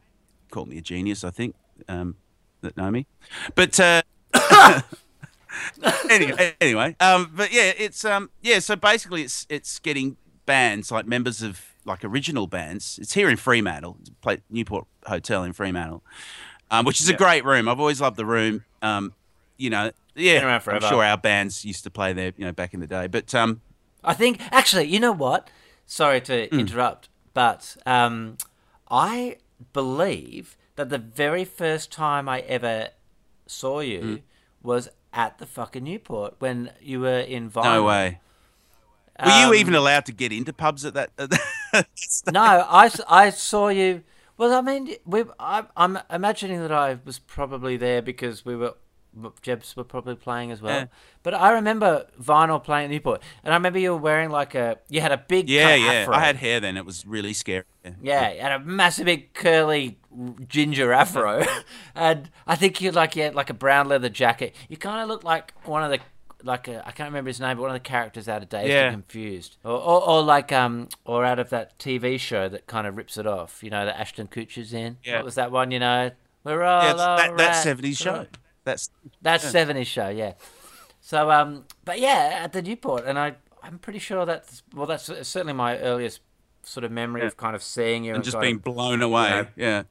call me a genius. I think um, that know me, but. Uh, anyway, anyway, um, but yeah, it's um, yeah. So basically, it's it's getting bands like members of like original bands. It's here in Fremantle, it's Newport Hotel in Fremantle, um, which is a great room. I've always loved the room. Um, you know, yeah, I'm sure our bands used to play there, you know, back in the day. But um, I think actually, you know what? Sorry to Hmm. interrupt, but um, I believe that the very first time I ever saw you Hmm. was at the fucking Newport when you were in Vinyl. no way. Were Um, you even allowed to get into pubs at that? At that no, I, I saw you. Well, I mean, we, I, I'm imagining that I was probably there because we were, Jebs were probably playing as well. Yeah. But I remember Vinyl playing Newport, and I remember you were wearing like a, you had a big yeah, yeah. afro. I had hair then. It was really scary. Yeah, you had a massive, big, curly ginger afro, and I think you like you had like a brown leather jacket. You kind of looked like one of the like a, I can't remember his name, but one of the characters out of Dazed Yeah. and Confused, or, or or like um or out of that TV show that kind of rips it off. You know, that Ashton Kutcher's in. Yeah. What was that one? You know, we're all Yeah, it's that that seventies show. That's That seventies show, yeah. So um, but yeah, at the Newport, and I I'm pretty sure that's well, that's certainly my earliest sort of memory of kind of seeing you and just being of- blown away. Yeah.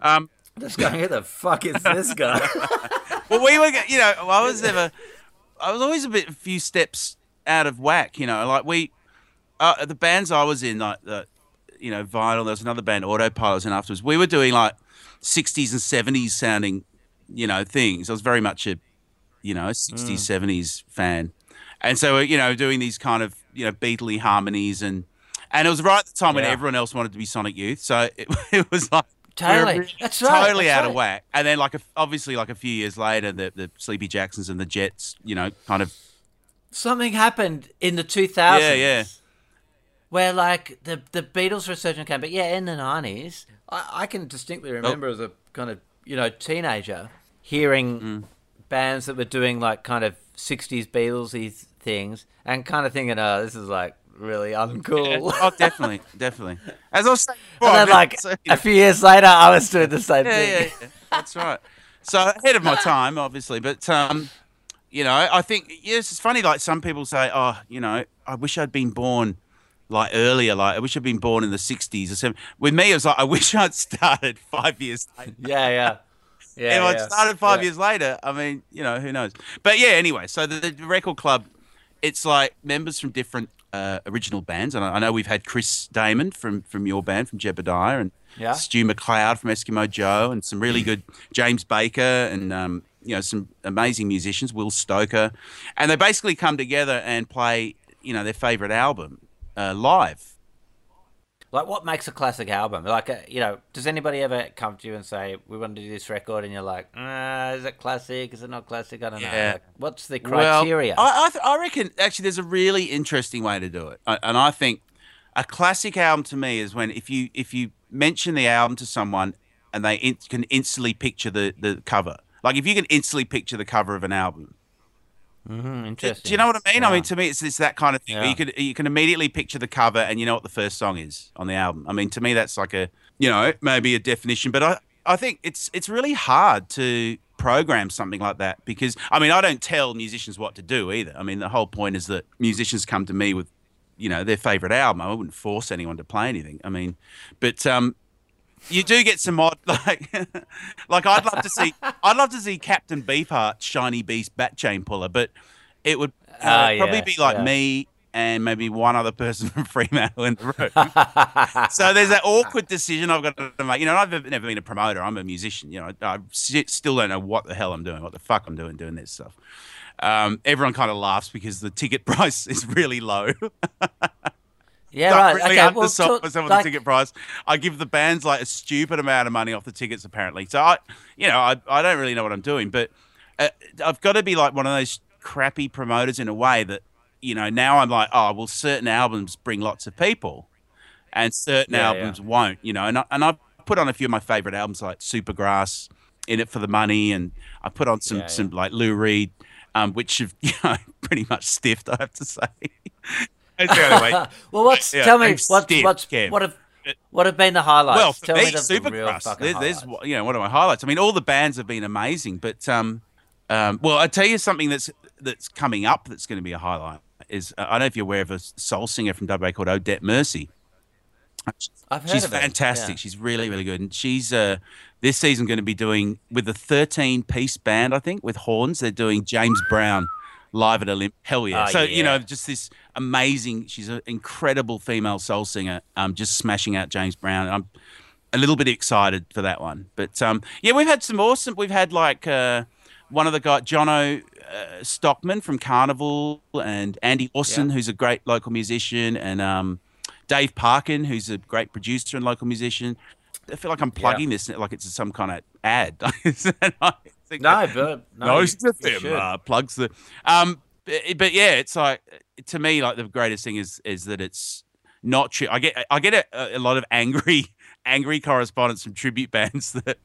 Um, Just going, who the fuck is this guy? well, we were, you know, I was never, I was always a bit, a few steps out of whack, you know, like we, uh, the bands I was in, like the, you know, Vinyl. There was another band, Autopilot, and afterwards. We were doing like '60s and '70s sounding, you know, things. I was very much a, you know, '60s '70s fan, and so you know, doing these kind of you know Beatley harmonies and. And it was right at the time when everyone else wanted to be Sonic Youth, so it, it was like Totally. we're That's right, totally that's out of whack. And then, like, a, obviously, like a few years later, the, the Sleepy Jacksons and the Jets, you know, kind of Something happened in the 2000s. Yeah, yeah. Where like the the Beatles resurgence came, but yeah, in the 90s, I, I can distinctly Oh. remember as a kind of you know teenager hearing Mm. bands that were doing like kind of 60s Beatlesy things and kind of thinking, oh, this is like really uncool. oh, definitely, definitely. As I was saying before, and then like so, you know, a few years later, I was doing the same yeah, thing. yeah, yeah, that's right. So ahead of my time, obviously, but um, you know, I think yes, it's funny. Like some people say, oh, you know, I wish I'd been born like earlier. Like I wish I'd been born in the '60s or something. With me, it was like I wish I'd started five years later. Yeah, yeah. Yeah, if I'd started five Yeah. years later, I mean, you know, who knows? But yeah, anyway, so the, the record club, it's like members from different uh, original bands, and I, I know we've had Chris Daymond from from your band, from Jebediah, and Yeah. Stu MacLeod from Eskimo Joe, and some really good James Baker, and um, you know, some amazing musicians, Will Stoker, and they basically come together and play, you know, their favorite album uh, live. Like, what makes a classic album? Like, uh, you know, does anybody ever come to you and say, "We want to do this record," and you're like, uh, "Is it classic? Is it not classic? I don't know." Like, what's the criteria? Well, I, I, th- I reckon actually there's a really interesting way to do it, I, and I think a classic album to me is when if you if you mention the album to someone and they in, can instantly picture the the cover. Like if you can instantly picture the cover of an album. Hmm, Do, interesting. do you know what I mean? I mean, to me, it's, it's that kind of thing. Yeah. You could you can immediately picture the cover and you know what the first song is on the album. I mean, to me, that's like a you know maybe a definition, but I I think it's it's really hard to program something like that because I mean I don't tell musicians what to do either. I mean the whole point is that musicians come to me with you know their favorite album. I wouldn't force anyone to play anything. I mean, but um, you do get some odd like like I'd love to see I'd love to see Captain Beefheart shiny beast bat chain puller, but it would uh, Ah, probably yeah, be like yeah. me and maybe one other person from Fremantle in the room. so there's that awkward decision I've got to make. You know, I've never been a promoter. I'm a musician. You know, I, I still don't know what the hell I'm doing, what the fuck I'm doing doing this stuff. Um, everyone kind of laughs because the ticket price is really low. Yeah, right. really okay, well, undersold talk- myself on like- the ticket price. I give the bands like a stupid amount of money off the tickets, apparently. So I, you know, I, I don't really know what I'm doing, but uh, I've got to be like one of those crappy promoters in a way that, you know, now I'm like, oh, well, certain albums bring lots of people, and certain Yeah, albums won't. You know, and I, and I've put on a few of my favorite albums like Supergrass, In It for the Money, and I put on some Yeah, yeah. some like Lou Reed, um, which have you know pretty much stiffed. I have to say. That's the only way. well, what's Yeah, tell me I'm what's what have What have been the highlights? Well, for Tell me, me the, the real There, there's you know one of my highlights. I mean, all the bands have been amazing, but um, um, well, I tell you something that's that's coming up that's going to be a highlight is uh, I don't know if you're aware of a soul singer from WA called Odette Mercy. I've heard She's fantastic. yeah. She's really, really good. And she's uh, this season going to be doing with the 13 piece band, I think, with horns. They're doing James Brown live at Olymp. Hell yeah! Oh, so you know, just this amazing. She's an incredible female soul singer. Um, just smashing out James Brown. I'm a little bit excited for that one. But um, yeah, we've had some awesome. We've had like uh, one of the guys, Jono uh, Stockman from Carnival, and Andy Lawson, Yeah. who's a great local musician, and um, Dave Parkin, who's a great producer and local musician. I feel like I'm plugging this like it's some kind of ad. I think No, but no, most you- of you them uh, plugs the. Um, but, but yeah, it's like to me, like the greatest thing is is that it's not true. I get I get a, a lot of angry angry correspondence from tribute bands that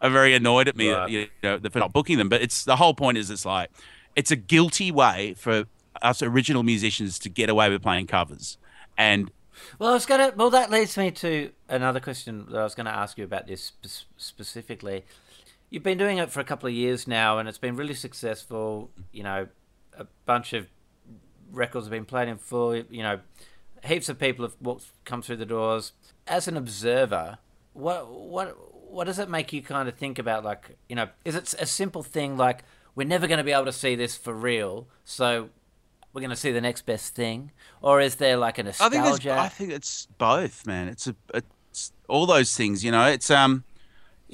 are very annoyed at me, Right. you know, for not booking them. But it's the whole point is it's like it's a guilty way for us original musicians to get away with playing covers, and Well, I was gonna. Well, that leads me to another question that I was going to ask you about this spe- specifically. You've been doing it for a couple of years now, and it's been really successful. You know, a bunch of records have been played in full. You know, heaps of people have walked, come through the doors. As an observer, what what what does it make you kind of think about? Like, you know, is it a simple thing like we're never going to be able to see this for real, so we're going to see the next best thing, or is there like a I nostalgia? think I think it's both, man. It's a it's all those things, you know. It's um,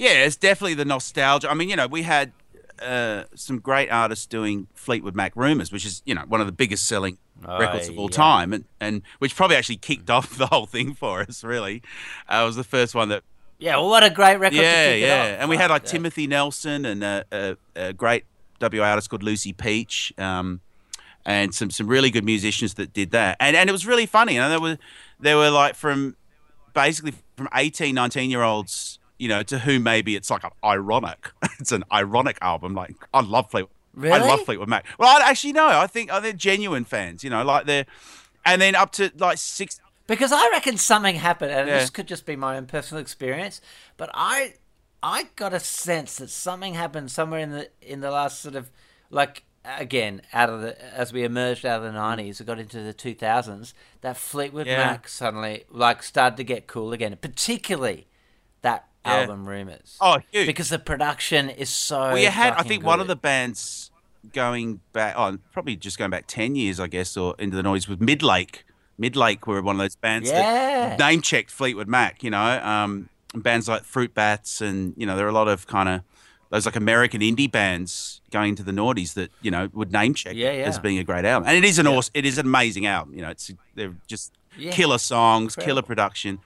yeah, it's definitely the nostalgia. I mean, you know, we had uh, some great artists doing Fleetwood Mac Rumors, which is you know one of the biggest selling Oh, records of all yeah. time, and and which probably actually kicked off the whole thing for us. Really, uh, it was the first one that Yeah, well, what a great record to yeah, yeah. And we had like yeah. Timothy Nelson and a, a, a great WA artist called Lucy Peach, um, and some some really good musicians that did that. And and it was really funny. You know, there were there were like from basically from 18, 19 year olds, you know, to whom maybe it's like an ironic. it's an ironic album. Like I love Fleetwood. Really? I love Fleetwood Mac. Well, I actually no. I think oh, they're genuine fans. You know, like they're, and then up to like six. Because I reckon something happened, and Yeah. this could just be my own personal experience, but I I got a sense that something happened somewhere in the in the last sort of like again out of the as we emerged out of the nineties and got into the two thousands, that Fleetwood Yeah. Mac suddenly like started to get cool again, particularly that Yeah. album Rumors. Oh, huge. because the production is so. Well, you had, I think, one of the bands going back, oh, probably just going back 10 years, I guess, or into the noise with Midlake. Midlake were one of those bands Yeah. that name checked Fleetwood Mac, you know, um, bands like Fruit Bats, and, you know, there are a lot of kind of those like American indie bands going into the noughties that, you know, would name check Yeah, it as being a great album. And it is an awesome, it is an amazing album, you know, it's, they're just Yeah. killer songs, killer production.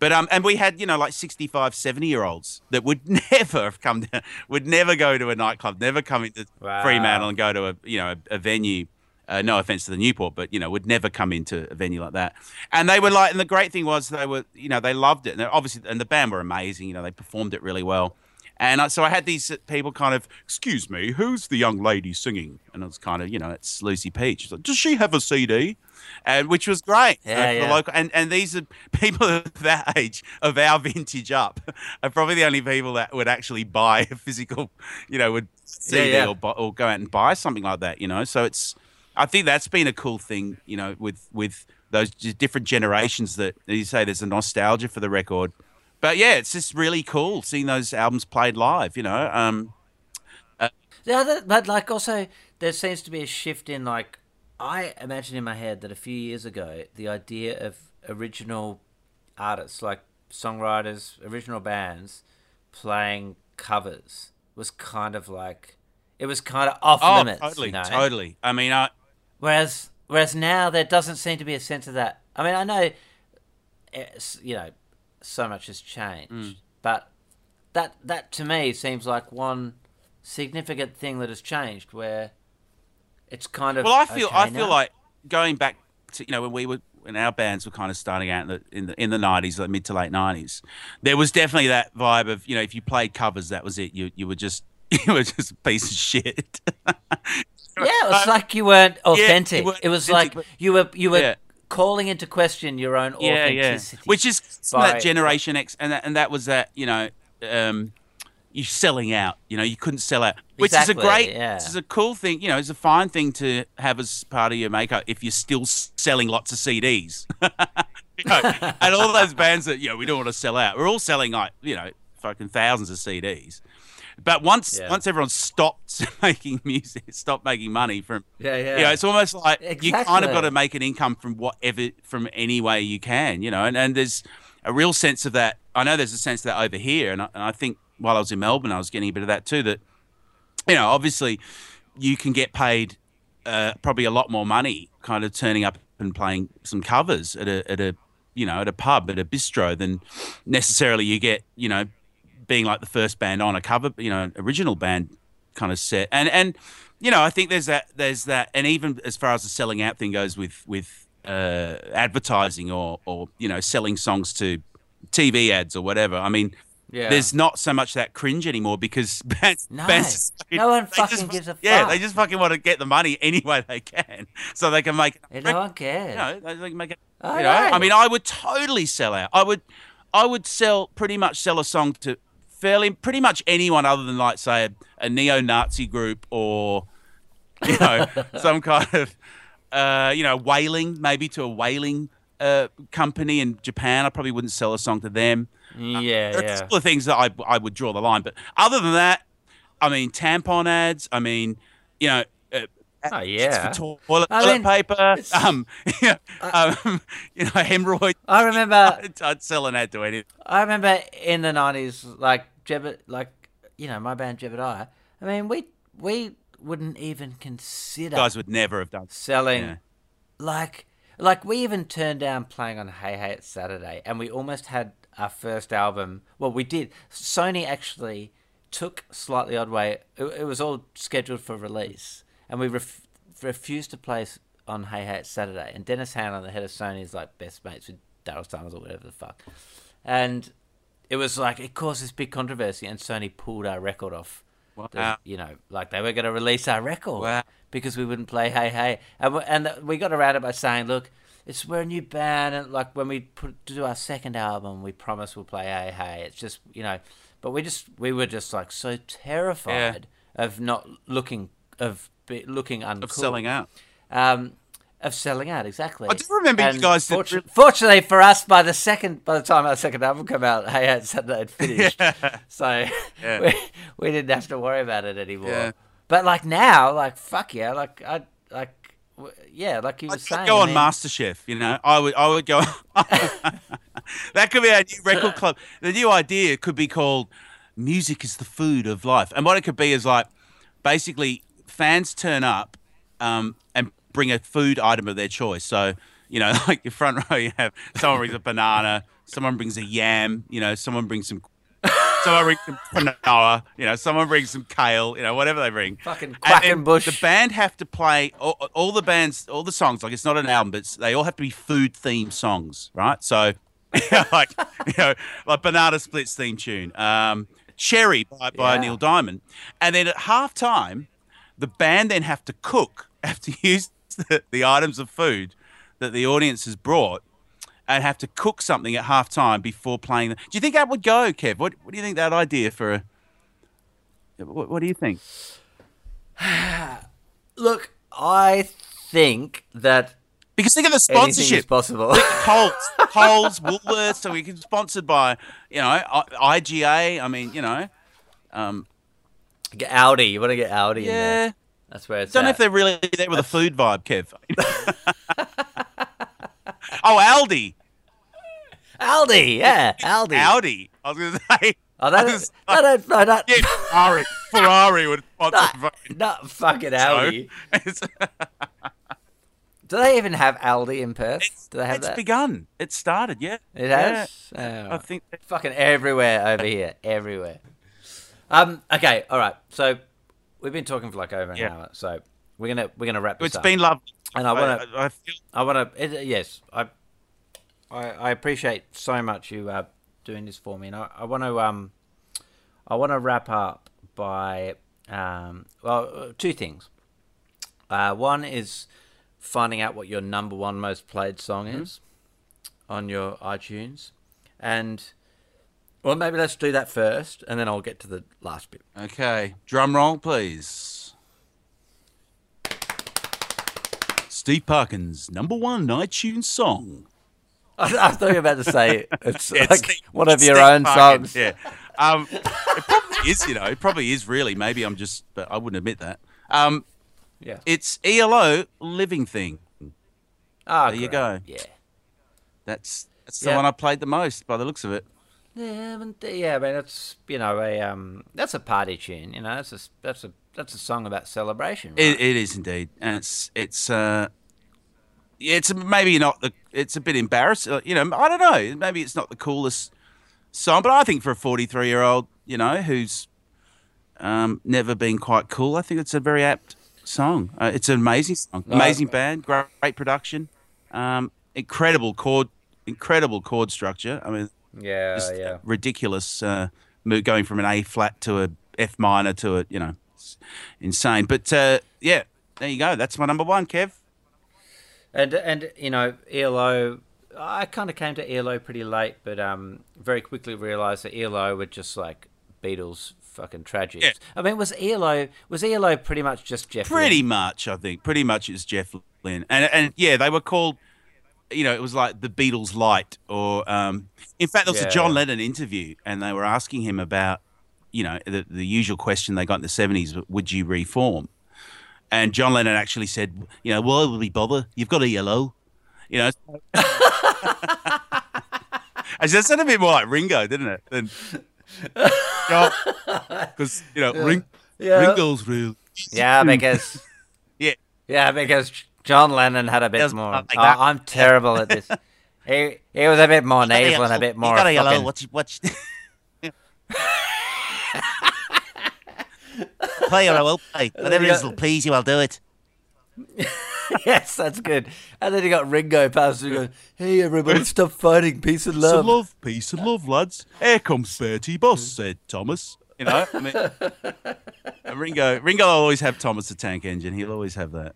But um, and we had you know like 65, 70 year olds that would never have come down, would never go to a nightclub, never come into Wow. Fremantle and go to a you know a, a venue. Uh, no offense to the Newport, but you know would never come into a venue like that. And they were like, and the great thing was they were you know they loved it, and obviously and the band were amazing. You know they performed it really well. And I, so I had these people kind of, excuse me, who's the young lady singing? And it was kind of, you know, it's Lucy Peach. Like, Does she have a CD? And which was great. Yeah, uh, for the yeah. local, and and these are people of that age, of our vintage up, are probably the only people that would actually buy a physical, you know, would CD yeah. Or, bu- or go out and buy something like that. You know, so it's, I think that's been a cool thing. You know, with with those different generations that you say, there's a nostalgia for the record. But yeah, it's just really cool seeing those albums played live. You know, um, The other, but like also, there seems to be a shift in like, I imagine in my head that a few years ago, the idea of original artists, like songwriters, original bands, playing covers was kind of like, it was kind of off oh, limits. totally, you know? totally. I mean, I, Whereas, whereas now there doesn't seem to be a sense of that. I mean, I know, it's, you know, so much has changed, Mm. but that that to me seems like one significant thing that has changed, where it's kind of. Well, I feel okay I feel now. like going back to you know when we were when our bands were kind of starting out in the in the in the nineties, like mid to late nineties, there was definitely that vibe of you know if you played covers, that was it. You you were just you were just a piece of shit. Yeah, it was like you weren't authentic. weren't it was authentic, like you were you were Yeah. calling into question your own authenticity, yeah, yeah. Which is by- that Generation X, and that, and that was that you know, um, you selling out. You know, you couldn't sell out, which is a great, yeah. which is a cool thing. You know, it's a fine thing to have as part of your makeup if you're still selling lots of CDs. You know, and all those bands that you know we don't want to sell out. We're all selling like you know fucking thousands of CDs. But once Yeah. once everyone stopped making music, stopped making money from yeah, yeah. you know, it's almost like you kind of got to make an income from whatever, from any way you can, you know. And, and there's a real sense of that. I know there's a sense of that over here, and I, and I think while I was in Melbourne, I was getting a bit of that too. That you know, obviously, you can get paid uh, probably a lot more money, kind of turning up and playing some covers at a at a you know at a pub at a bistro than necessarily you get you know being like the first band on a cover you know original band kind of set and and you know I think there's that there's that and even as far as the selling out thing goes with with uh, advertising or or you know selling songs to TV ads or whatever I mean Yeah. there's not so much that cringe anymore because bands, No. bands No one fucking just- gives a fuck. yeah they just fucking want to get the money any way they can so they can make Yeah, no one cares. you know, they can make it. I You know, know. I mean, I would totally sell out. I would, I would sell pretty much sell a song to fairly pretty much anyone other than like say a, a neo-Nazi group or you know some kind of uh, you know whaling maybe to a whaling uh, company in Japan. I probably wouldn't sell a song to them. Yeah, There are a yeah. couple of things that I I would draw the line, but other than that, I mean tampon ads. I mean, you know. Uh, Oh, yeah. For toilet, I toilet mean, paper, Uh, um, you know, um, you know, hemorrhoid. I remember I'd, I'd sell an ad to anything. I remember in the nineties, like Jebet, like you know, my band Jebediah. I mean, we we wouldn't even consider Guys would never have done. selling Yeah. like like we even turned down playing on Hey Hey It's Saturday, and we almost had our first album. Well, we did. Sony actually took Slightly Odway. It, it was all scheduled for release, and we ref, refused to play on Hey Hey It's Saturday. And Denis Handlin, the head of Sony, is like best mates with Daryl Somers or whatever the fuck, and it was like it caused this big controversy, and Sony pulled our record off. the- Wow. you know, like they were going to release our record Wow. because we wouldn't play Hey Hey, and we, and we got around it by saying, look, it's we're a new band, and like when we put do our second album, we promise we'll play Hey Hey. It's just you know, but we just we were just like so terrified of not looking of be, looking uncool, Of selling out. um, of selling out exactly. I do remember you guys fortu- really- fortunately for us, by the second, by the time our second album came out, Hey Hey It's Saturday had finished, so Yeah. we, we didn't have to worry about it anymore. Yeah. But like now, like fuck yeah, like I like yeah, like you were I'd saying. go I on mean, MasterChef. You know, I would. I would go. that could be our new record club. The new idea could be called "Music is the food of life," and what it could be is like basically fans turn up um, and bring a food item of their choice. So you know, like your front row, you have someone brings a banana, someone brings a yam, you know, someone brings some. Someone brings some quinoa, you know. Someone brings some kale, you know. Whatever they bring. Fucking Quackenbush. The band have to play all, all the bands, all the songs. Like it's not an album, but it's, they all have to be food themed songs, right? So, like you know, like Banana Splits theme tune, um, Cherry by, by Yeah. Neil Diamond, and then at halftime, the band then have to cook, have to use the, the items of food that the audience has brought. And have to cook something at halftime before playing. Do you think that would go, Kev? What, what do you think that idea for a? What, what do you think? Look, I think that Because think of the sponsorship. possible. Coles, Coles, Woolworths. So we can sponsored by, you know, I- IGA. I mean, you know, um, get Audi, you want to get Audi yeah. That's where it's Don't know if they're really there with a food vibe, Kev. oh, Aldi, Aldi, yeah, Aldi. Audi. I was going to say. Oh, that is I that was no, no, no, not, yeah, Ferrari. Ferrari would sponsor. not, fucking not fucking. Audi. It's, Do they even have Aldi in Perth? it's, Do they have it's that? begun. It started. Yeah, It Yeah. has. Oh. I think. fucking everywhere over here, everywhere. Um. Okay. All right. So we've been talking for like over an Yeah. hour. So we're gonna we're gonna wrap this It's up. been lovely. And I wanna- I, I feel I want to. Yes, I, I, I appreciate so much you uh, doing this for me, and I, I want to um, I want to wrap up by um, well, uh, two things. Uh, one is finding out what your number one most played song Mm-hmm. is on your iTunes, and well, maybe let's do that first, and then I'll get to the last bit. Okay, drum roll, please. Steve Parkins' number one iTunes song. I, I thought you were about to say it's Yeah, like Steve- one of your Steve own songs. Yeah, um, it probably is. You know, it probably is. Really, maybe I'm just, but I wouldn't admit that. Um, Yeah. it's ELO "Living Thing." Ah, There you go. Yeah. That's that's the Yeah. one I played the most by the looks of it. Yeah, yeah, I mean it's you know a um that's a party tune. You know, that's a that's a that's a song about celebration. Right? It, it is indeed, and it's it's uh, it's maybe not the. It's a bit embarrassing. You know, I don't know. Maybe it's not the coolest song, but I think for a 43 year old, you know, who's um, never been quite cool, I think it's a very apt song. Uh, it's an amazing song, No, amazing band, great, great production, um, incredible chord, incredible chord structure. I mean, yeah, yeah. ridiculous uh, going from an A flat to a F minor to a you know it's insane. But uh, yeah, there you go. That's my number one, Kav. And and you know ELO, I kind of came to ELO pretty late, but um very quickly realised that ELO were just like Beatles fucking tragics. Yeah. I mean, was ELO was ELO pretty much just Jeff? Pretty much, I think. Pretty much, is Jeff Lynne, and and yeah, they were called. You know, it was like the Beatles light, or um, in fact, there was Yeah, a John. Lennon interview, and they were asking him about, you know, the, the usual question they got in the seventies: Would you reform? And John Lennon actually said, you know, why would we bother? You've got a yellow, you know. Actually, that sounded a bit more like Ringo, didn't it? Than because you know, Ring, Yeah. Ringo's real. Yeah, because Yeah. yeah, because John Lennon had a bit more. like Oh. I'm terrible at this. He he was a bit more nasal and a bit more. You got a yellow. What's what's? Play or I won't play. Whatever Yeah. it is will please you, I'll do it. yes, that's good. And then you got Ringo passing going, "Hey everybody, stop fighting, peace and love." Some love, peace and love, lads. Here comes Bertie Boss, said Thomas. You know, I mean, Ringo. Ringo will always have Thomas the Tank Engine. He'll always have that.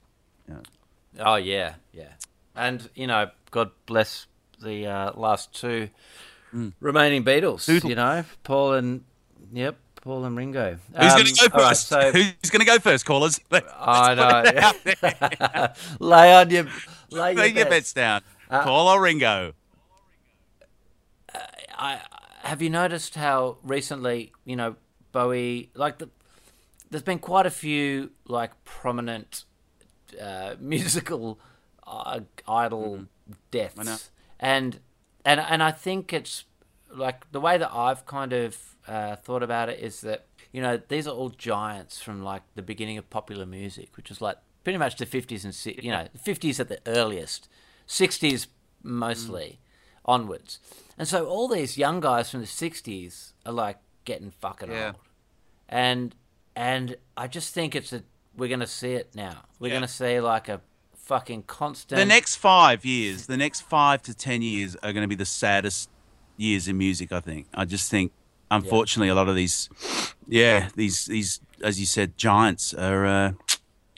Oh yeah, yeah. And you know, God bless the uh, last two remaining Beatles. Doodle. You know, Paul and yep, Paul and Ringo. Who's Um, going to go all right, first? so Who's going to go first, callers? Let's I put it out know. lay on your lay your your bets. down. Uh, Paul or Ringo? I have you noticed how recently, you know, Bowie like the there's been quite a few like prominent uh, musical uh, idol deaths, and and and I think it's like the way that I've kind of uh, thought about it is that you know these are all giants from like the beginning of popular music, which is like pretty much the 50s and si- you know 50s at the earliest, 60s mostly onwards, and so all these young guys from the 60s are like getting fucking Yeah. old, and and I just think it's a we're gonna see it now. We're Yeah. gonna see like a fucking constant. The next five years, the next five to ten years are going to be the saddest years in music. I think. I just think, unfortunately, a lot of these, yeah, these these as you said, giants are, uh,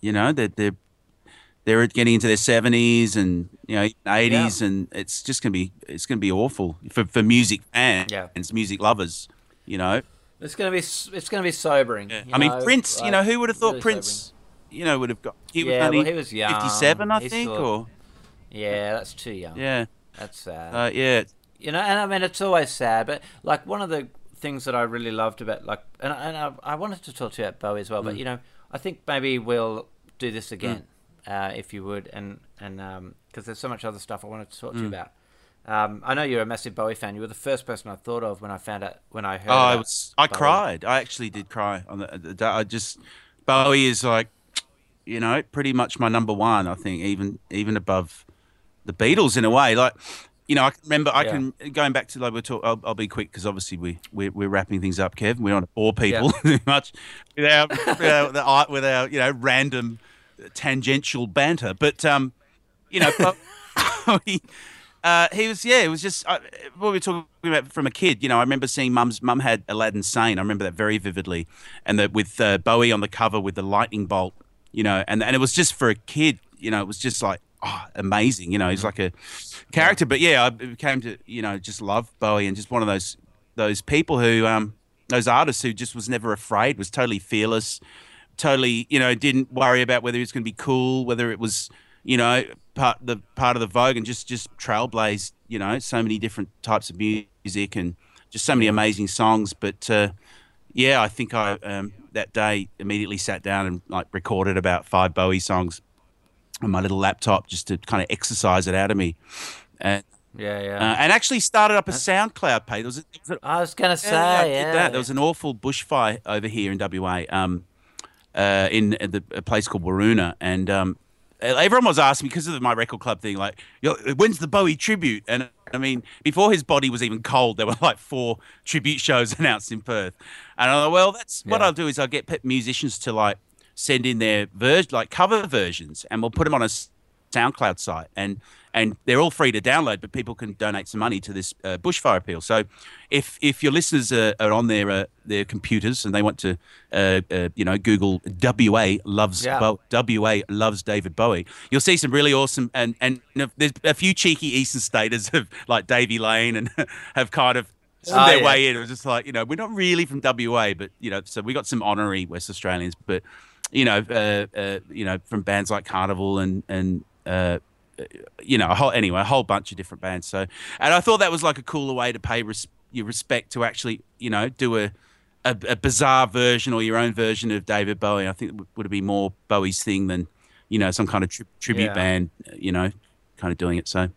you know, they're they're they're getting into their seventies and you know eighties, and it's just going to be it's to be awful for for music fans, Yeah. music lovers. You know, It's gonna be it's gonna be sobering. you I mean, know, Prince. you know, who would have thought really Prince? You know, would have got. He was Yeah, only well, he was young. fifty-seven, I He's think, still- or. Yeah, that's too young. yeah, That's sad. uh, yeah. you know, and I mean, it's always sad, but like one of the things that I really loved about like, and I- and I, I wanted to talk to you about Bowie as well, Mm. but you know, I think maybe we'll do this again, uh, if you would, and and because there's so much other stuff I wanted to talk to Mm. you about. Um, I know you're a massive Bowie fan. You were the first person I thought of when I found out when I heard. Oh, I was. I Bowie. cried. I actually did cry on the, the day. I just Bowie is like, you know, pretty much my number one. I think even even above the Beatles in a way. Like, you know, I can remember. I Yeah. can going back to like we're talking. I'll, I'll be quick because obviously we we're, we're wrapping things up. Kav, we don't want to bore people too much with our with our, with our you know random tangential banter. But um, you know, Bowie, uh, he was yeah, it was just uh, what we were talking about from a kid. You know, I remember seeing mum's mum had Aladdin Sane. I remember that very vividly, and that with uh, Bowie on the cover with the lightning bolt. You know, and and it was just for a kid. you know, it was just like oh, amazing. You know, he's like a character. But yeah, I became to you know just love Bowie and just one of those those people who um those artists who just was never afraid, was totally fearless, totally you know didn't worry about whether it was going to be cool, whether it was you know part the part of the Vogue, and just just trailblazed you know so many different types of music and just so many amazing songs. But uh, yeah, I think I um, that day immediately sat down and like recorded about five Bowie songs on my little laptop just to kind of exercise it out of me. And yeah, yeah. Uh, and actually started up a SoundCloud page. There was, a, there was a, I was going to say, yeah, yeah, that. There was an awful bushfire over here in WA, um, uh, in the, a place called Waroona, and um, everyone was asking because of my record club thing, like, when's the Bowie tribute? And I mean, before his body was even cold, there were like four tribute shows announced in Perth. And I thought, well, that's yeah. what I'll do is I'll get musicians to like send in their ver- like cover versions, and we'll put them on a SoundCloud site, and and they're all free to download, but people can donate some money to this uh, bushfire appeal. So, if if your listeners are, are on their uh, their computers and they want to, uh, uh you know, Google WA loves yeah. Bo- WA loves David Bowie, you'll see some really awesome and and there's a few cheeky Eastern staters of like Davey Lane and have kind of oh, their yeah. way in. It was just like you know we're not really from WA, but you know so we got some honorary West Australians, but you know uh, uh, you know from bands like Carnivool and and you know, a whole anyway, a whole bunch of different bands. So, and I thought that was like a cooler way to pay res- your respect to actually, you know, do a, a, a bizarre version or your own version of David Bowie. I think it would have been more Bowie's thing than, you know, some kind of tri- tribute yeah. band, you know, kind of doing it. So,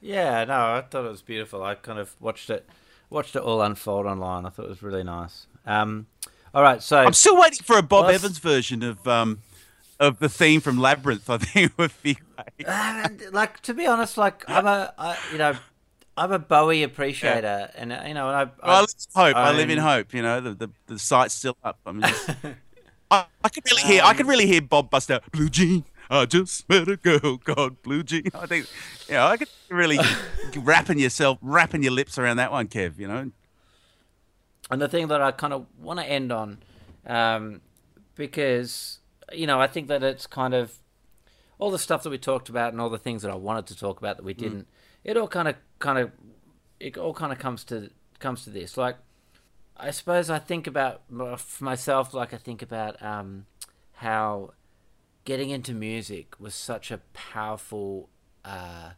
yeah, no, I thought it was beautiful. I kind of watched it, watched it all unfold online. I thought it was really nice. Um, all right, so I'm still waiting for a Bob Evans version of um, of the theme from Labyrinth, I think would be great. Uh, like to be honest, like I'm a, I, you know, I'm a Bowie appreciator, yeah. and uh, you know, and I, I, well, I hope. I, I live in hope. You know, the the, the site's still up. I mean, just, I, I could really hear. Um, I could really hear Bob bust out blue jean. I just met a girl called Blue Jean. I think, you know, I could really wrapping yourself, wrapping your lips around that one, Kav. You know. And the thing that I kind of want to end on, um, because you know, I think that it's kind of all the stuff that we talked about and all the things that I wanted to talk about that we mm. didn't. Mm. It all kind of, kind of, it all kind of comes to comes to this. Like, I suppose I think about for myself. Like, I think about um, how getting into music was such a powerful uh,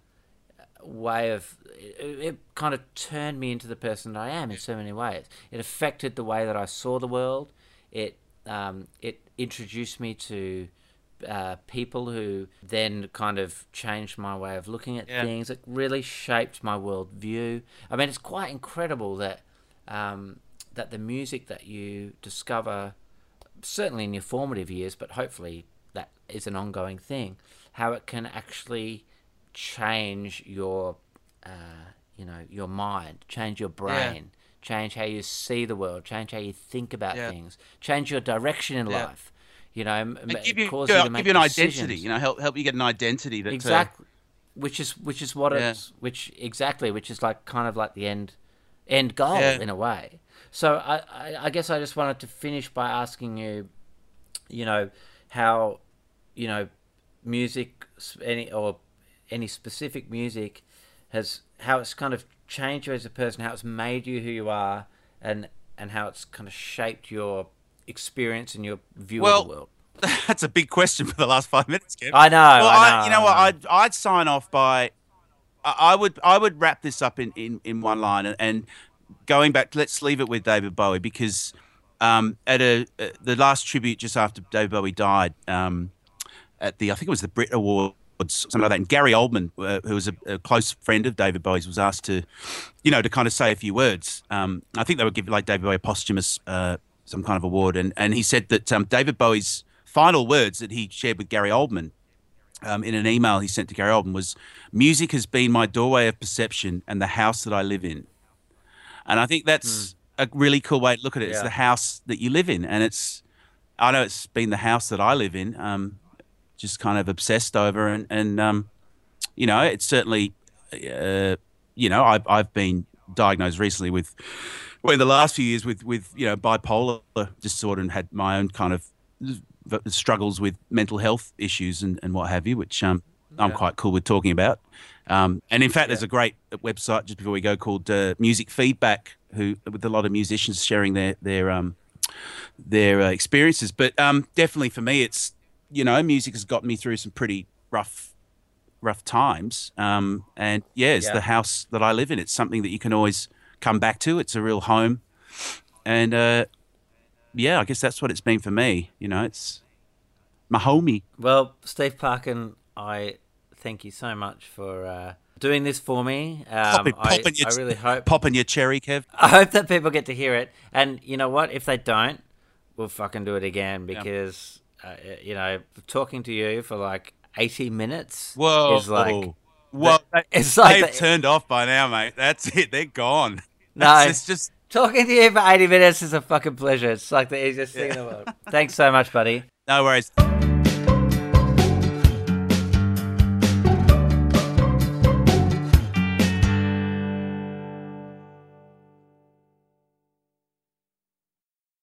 way of it, it, kind of turned me into the person that I am in so many ways. It affected the way that I saw the world. It um, it introduced me to uh, people who then kind of changed my way of looking at yeah. things. It really shaped my worldview. I mean, it's quite incredible that um, that the music that you discover, certainly in your formative years, but hopefully that is an ongoing thing, how it can actually change your, uh, you know, your mind, change your brain. Yeah change how you see the world, change how you think about yeah. things, change your direction in yeah. life. You know, and give you, cause you, to make give you an decisions. identity. You know, help help you get an identity. That, uh, exactly, which is which is what it's which exactly which is like kind of like the end end goal in a way. So I, I I guess I just wanted to finish by asking you, you know, how you know music any or any specific music has how it's kind of changed you as a person, how it's made you who you are, and and how it's kind of shaped your experience and your view well, of the world? That's a big question for the last five minutes, Kav. I know. Well, I know I, you know what? I'd, I'd sign off by. I would I would wrap this up in, in, in one line and, and going back. Let's leave it with David Bowie because um, at a uh, the last tribute just after David Bowie died um, at the I think it was the Brit Award something like that. And Gary Oldman, uh, who was a, a, close friend of David Bowie's, was asked to, you know, to kind of say a few words. Um, I think they would give like David Bowie a posthumous uh, some kind of award, and and he said that um, David Bowie's final words that he shared with Gary Oldman. Um, in an email he sent to Gary Oldman was, "Music has been my doorway of perception and the house that I live in," and I think that's mm. a really cool way to look at it. Yeah. It's the house that you live in, and it's I know it's been the house that I live in. Um, just kind of obsessed over. And, and um, you know, it's certainly, uh, you know, I've, I've been diagnosed recently with, well, in the last few years with, with, you know, bipolar disorder and had my own kind of struggles with mental health issues and, and what have you, which um, I'm quite cool with talking about. Um, and in fact, there's a great website just before we go called uh, Music Feedback, who with a lot of musicians sharing their their um, their uh, experiences. But um, definitely for me, it's you know, music has got me through some pretty rough rough times. Um, and yeah, it's Yeah. the house that I live in. It's something that you can always come back to. It's a real home. And uh, yeah, I guess that's what it's been for me. You know, it's my homie. Well, Steve Parkin, I thank you so much for uh, doing this for me. Um, Popping- I, your I really hope Popping your cherry, Kav. I hope that people get to hear it. And you know what? If they don't, we'll fucking do it again because uh, you know, talking to you for like eighty minutes Whoa. is like Well, it's like they've the- turned off by now, mate. That's it. They're gone. No. It's, it's just talking to you for eighty minutes is a fucking pleasure. It's like the easiest thing in the world. Thanks so much, buddy. no worries.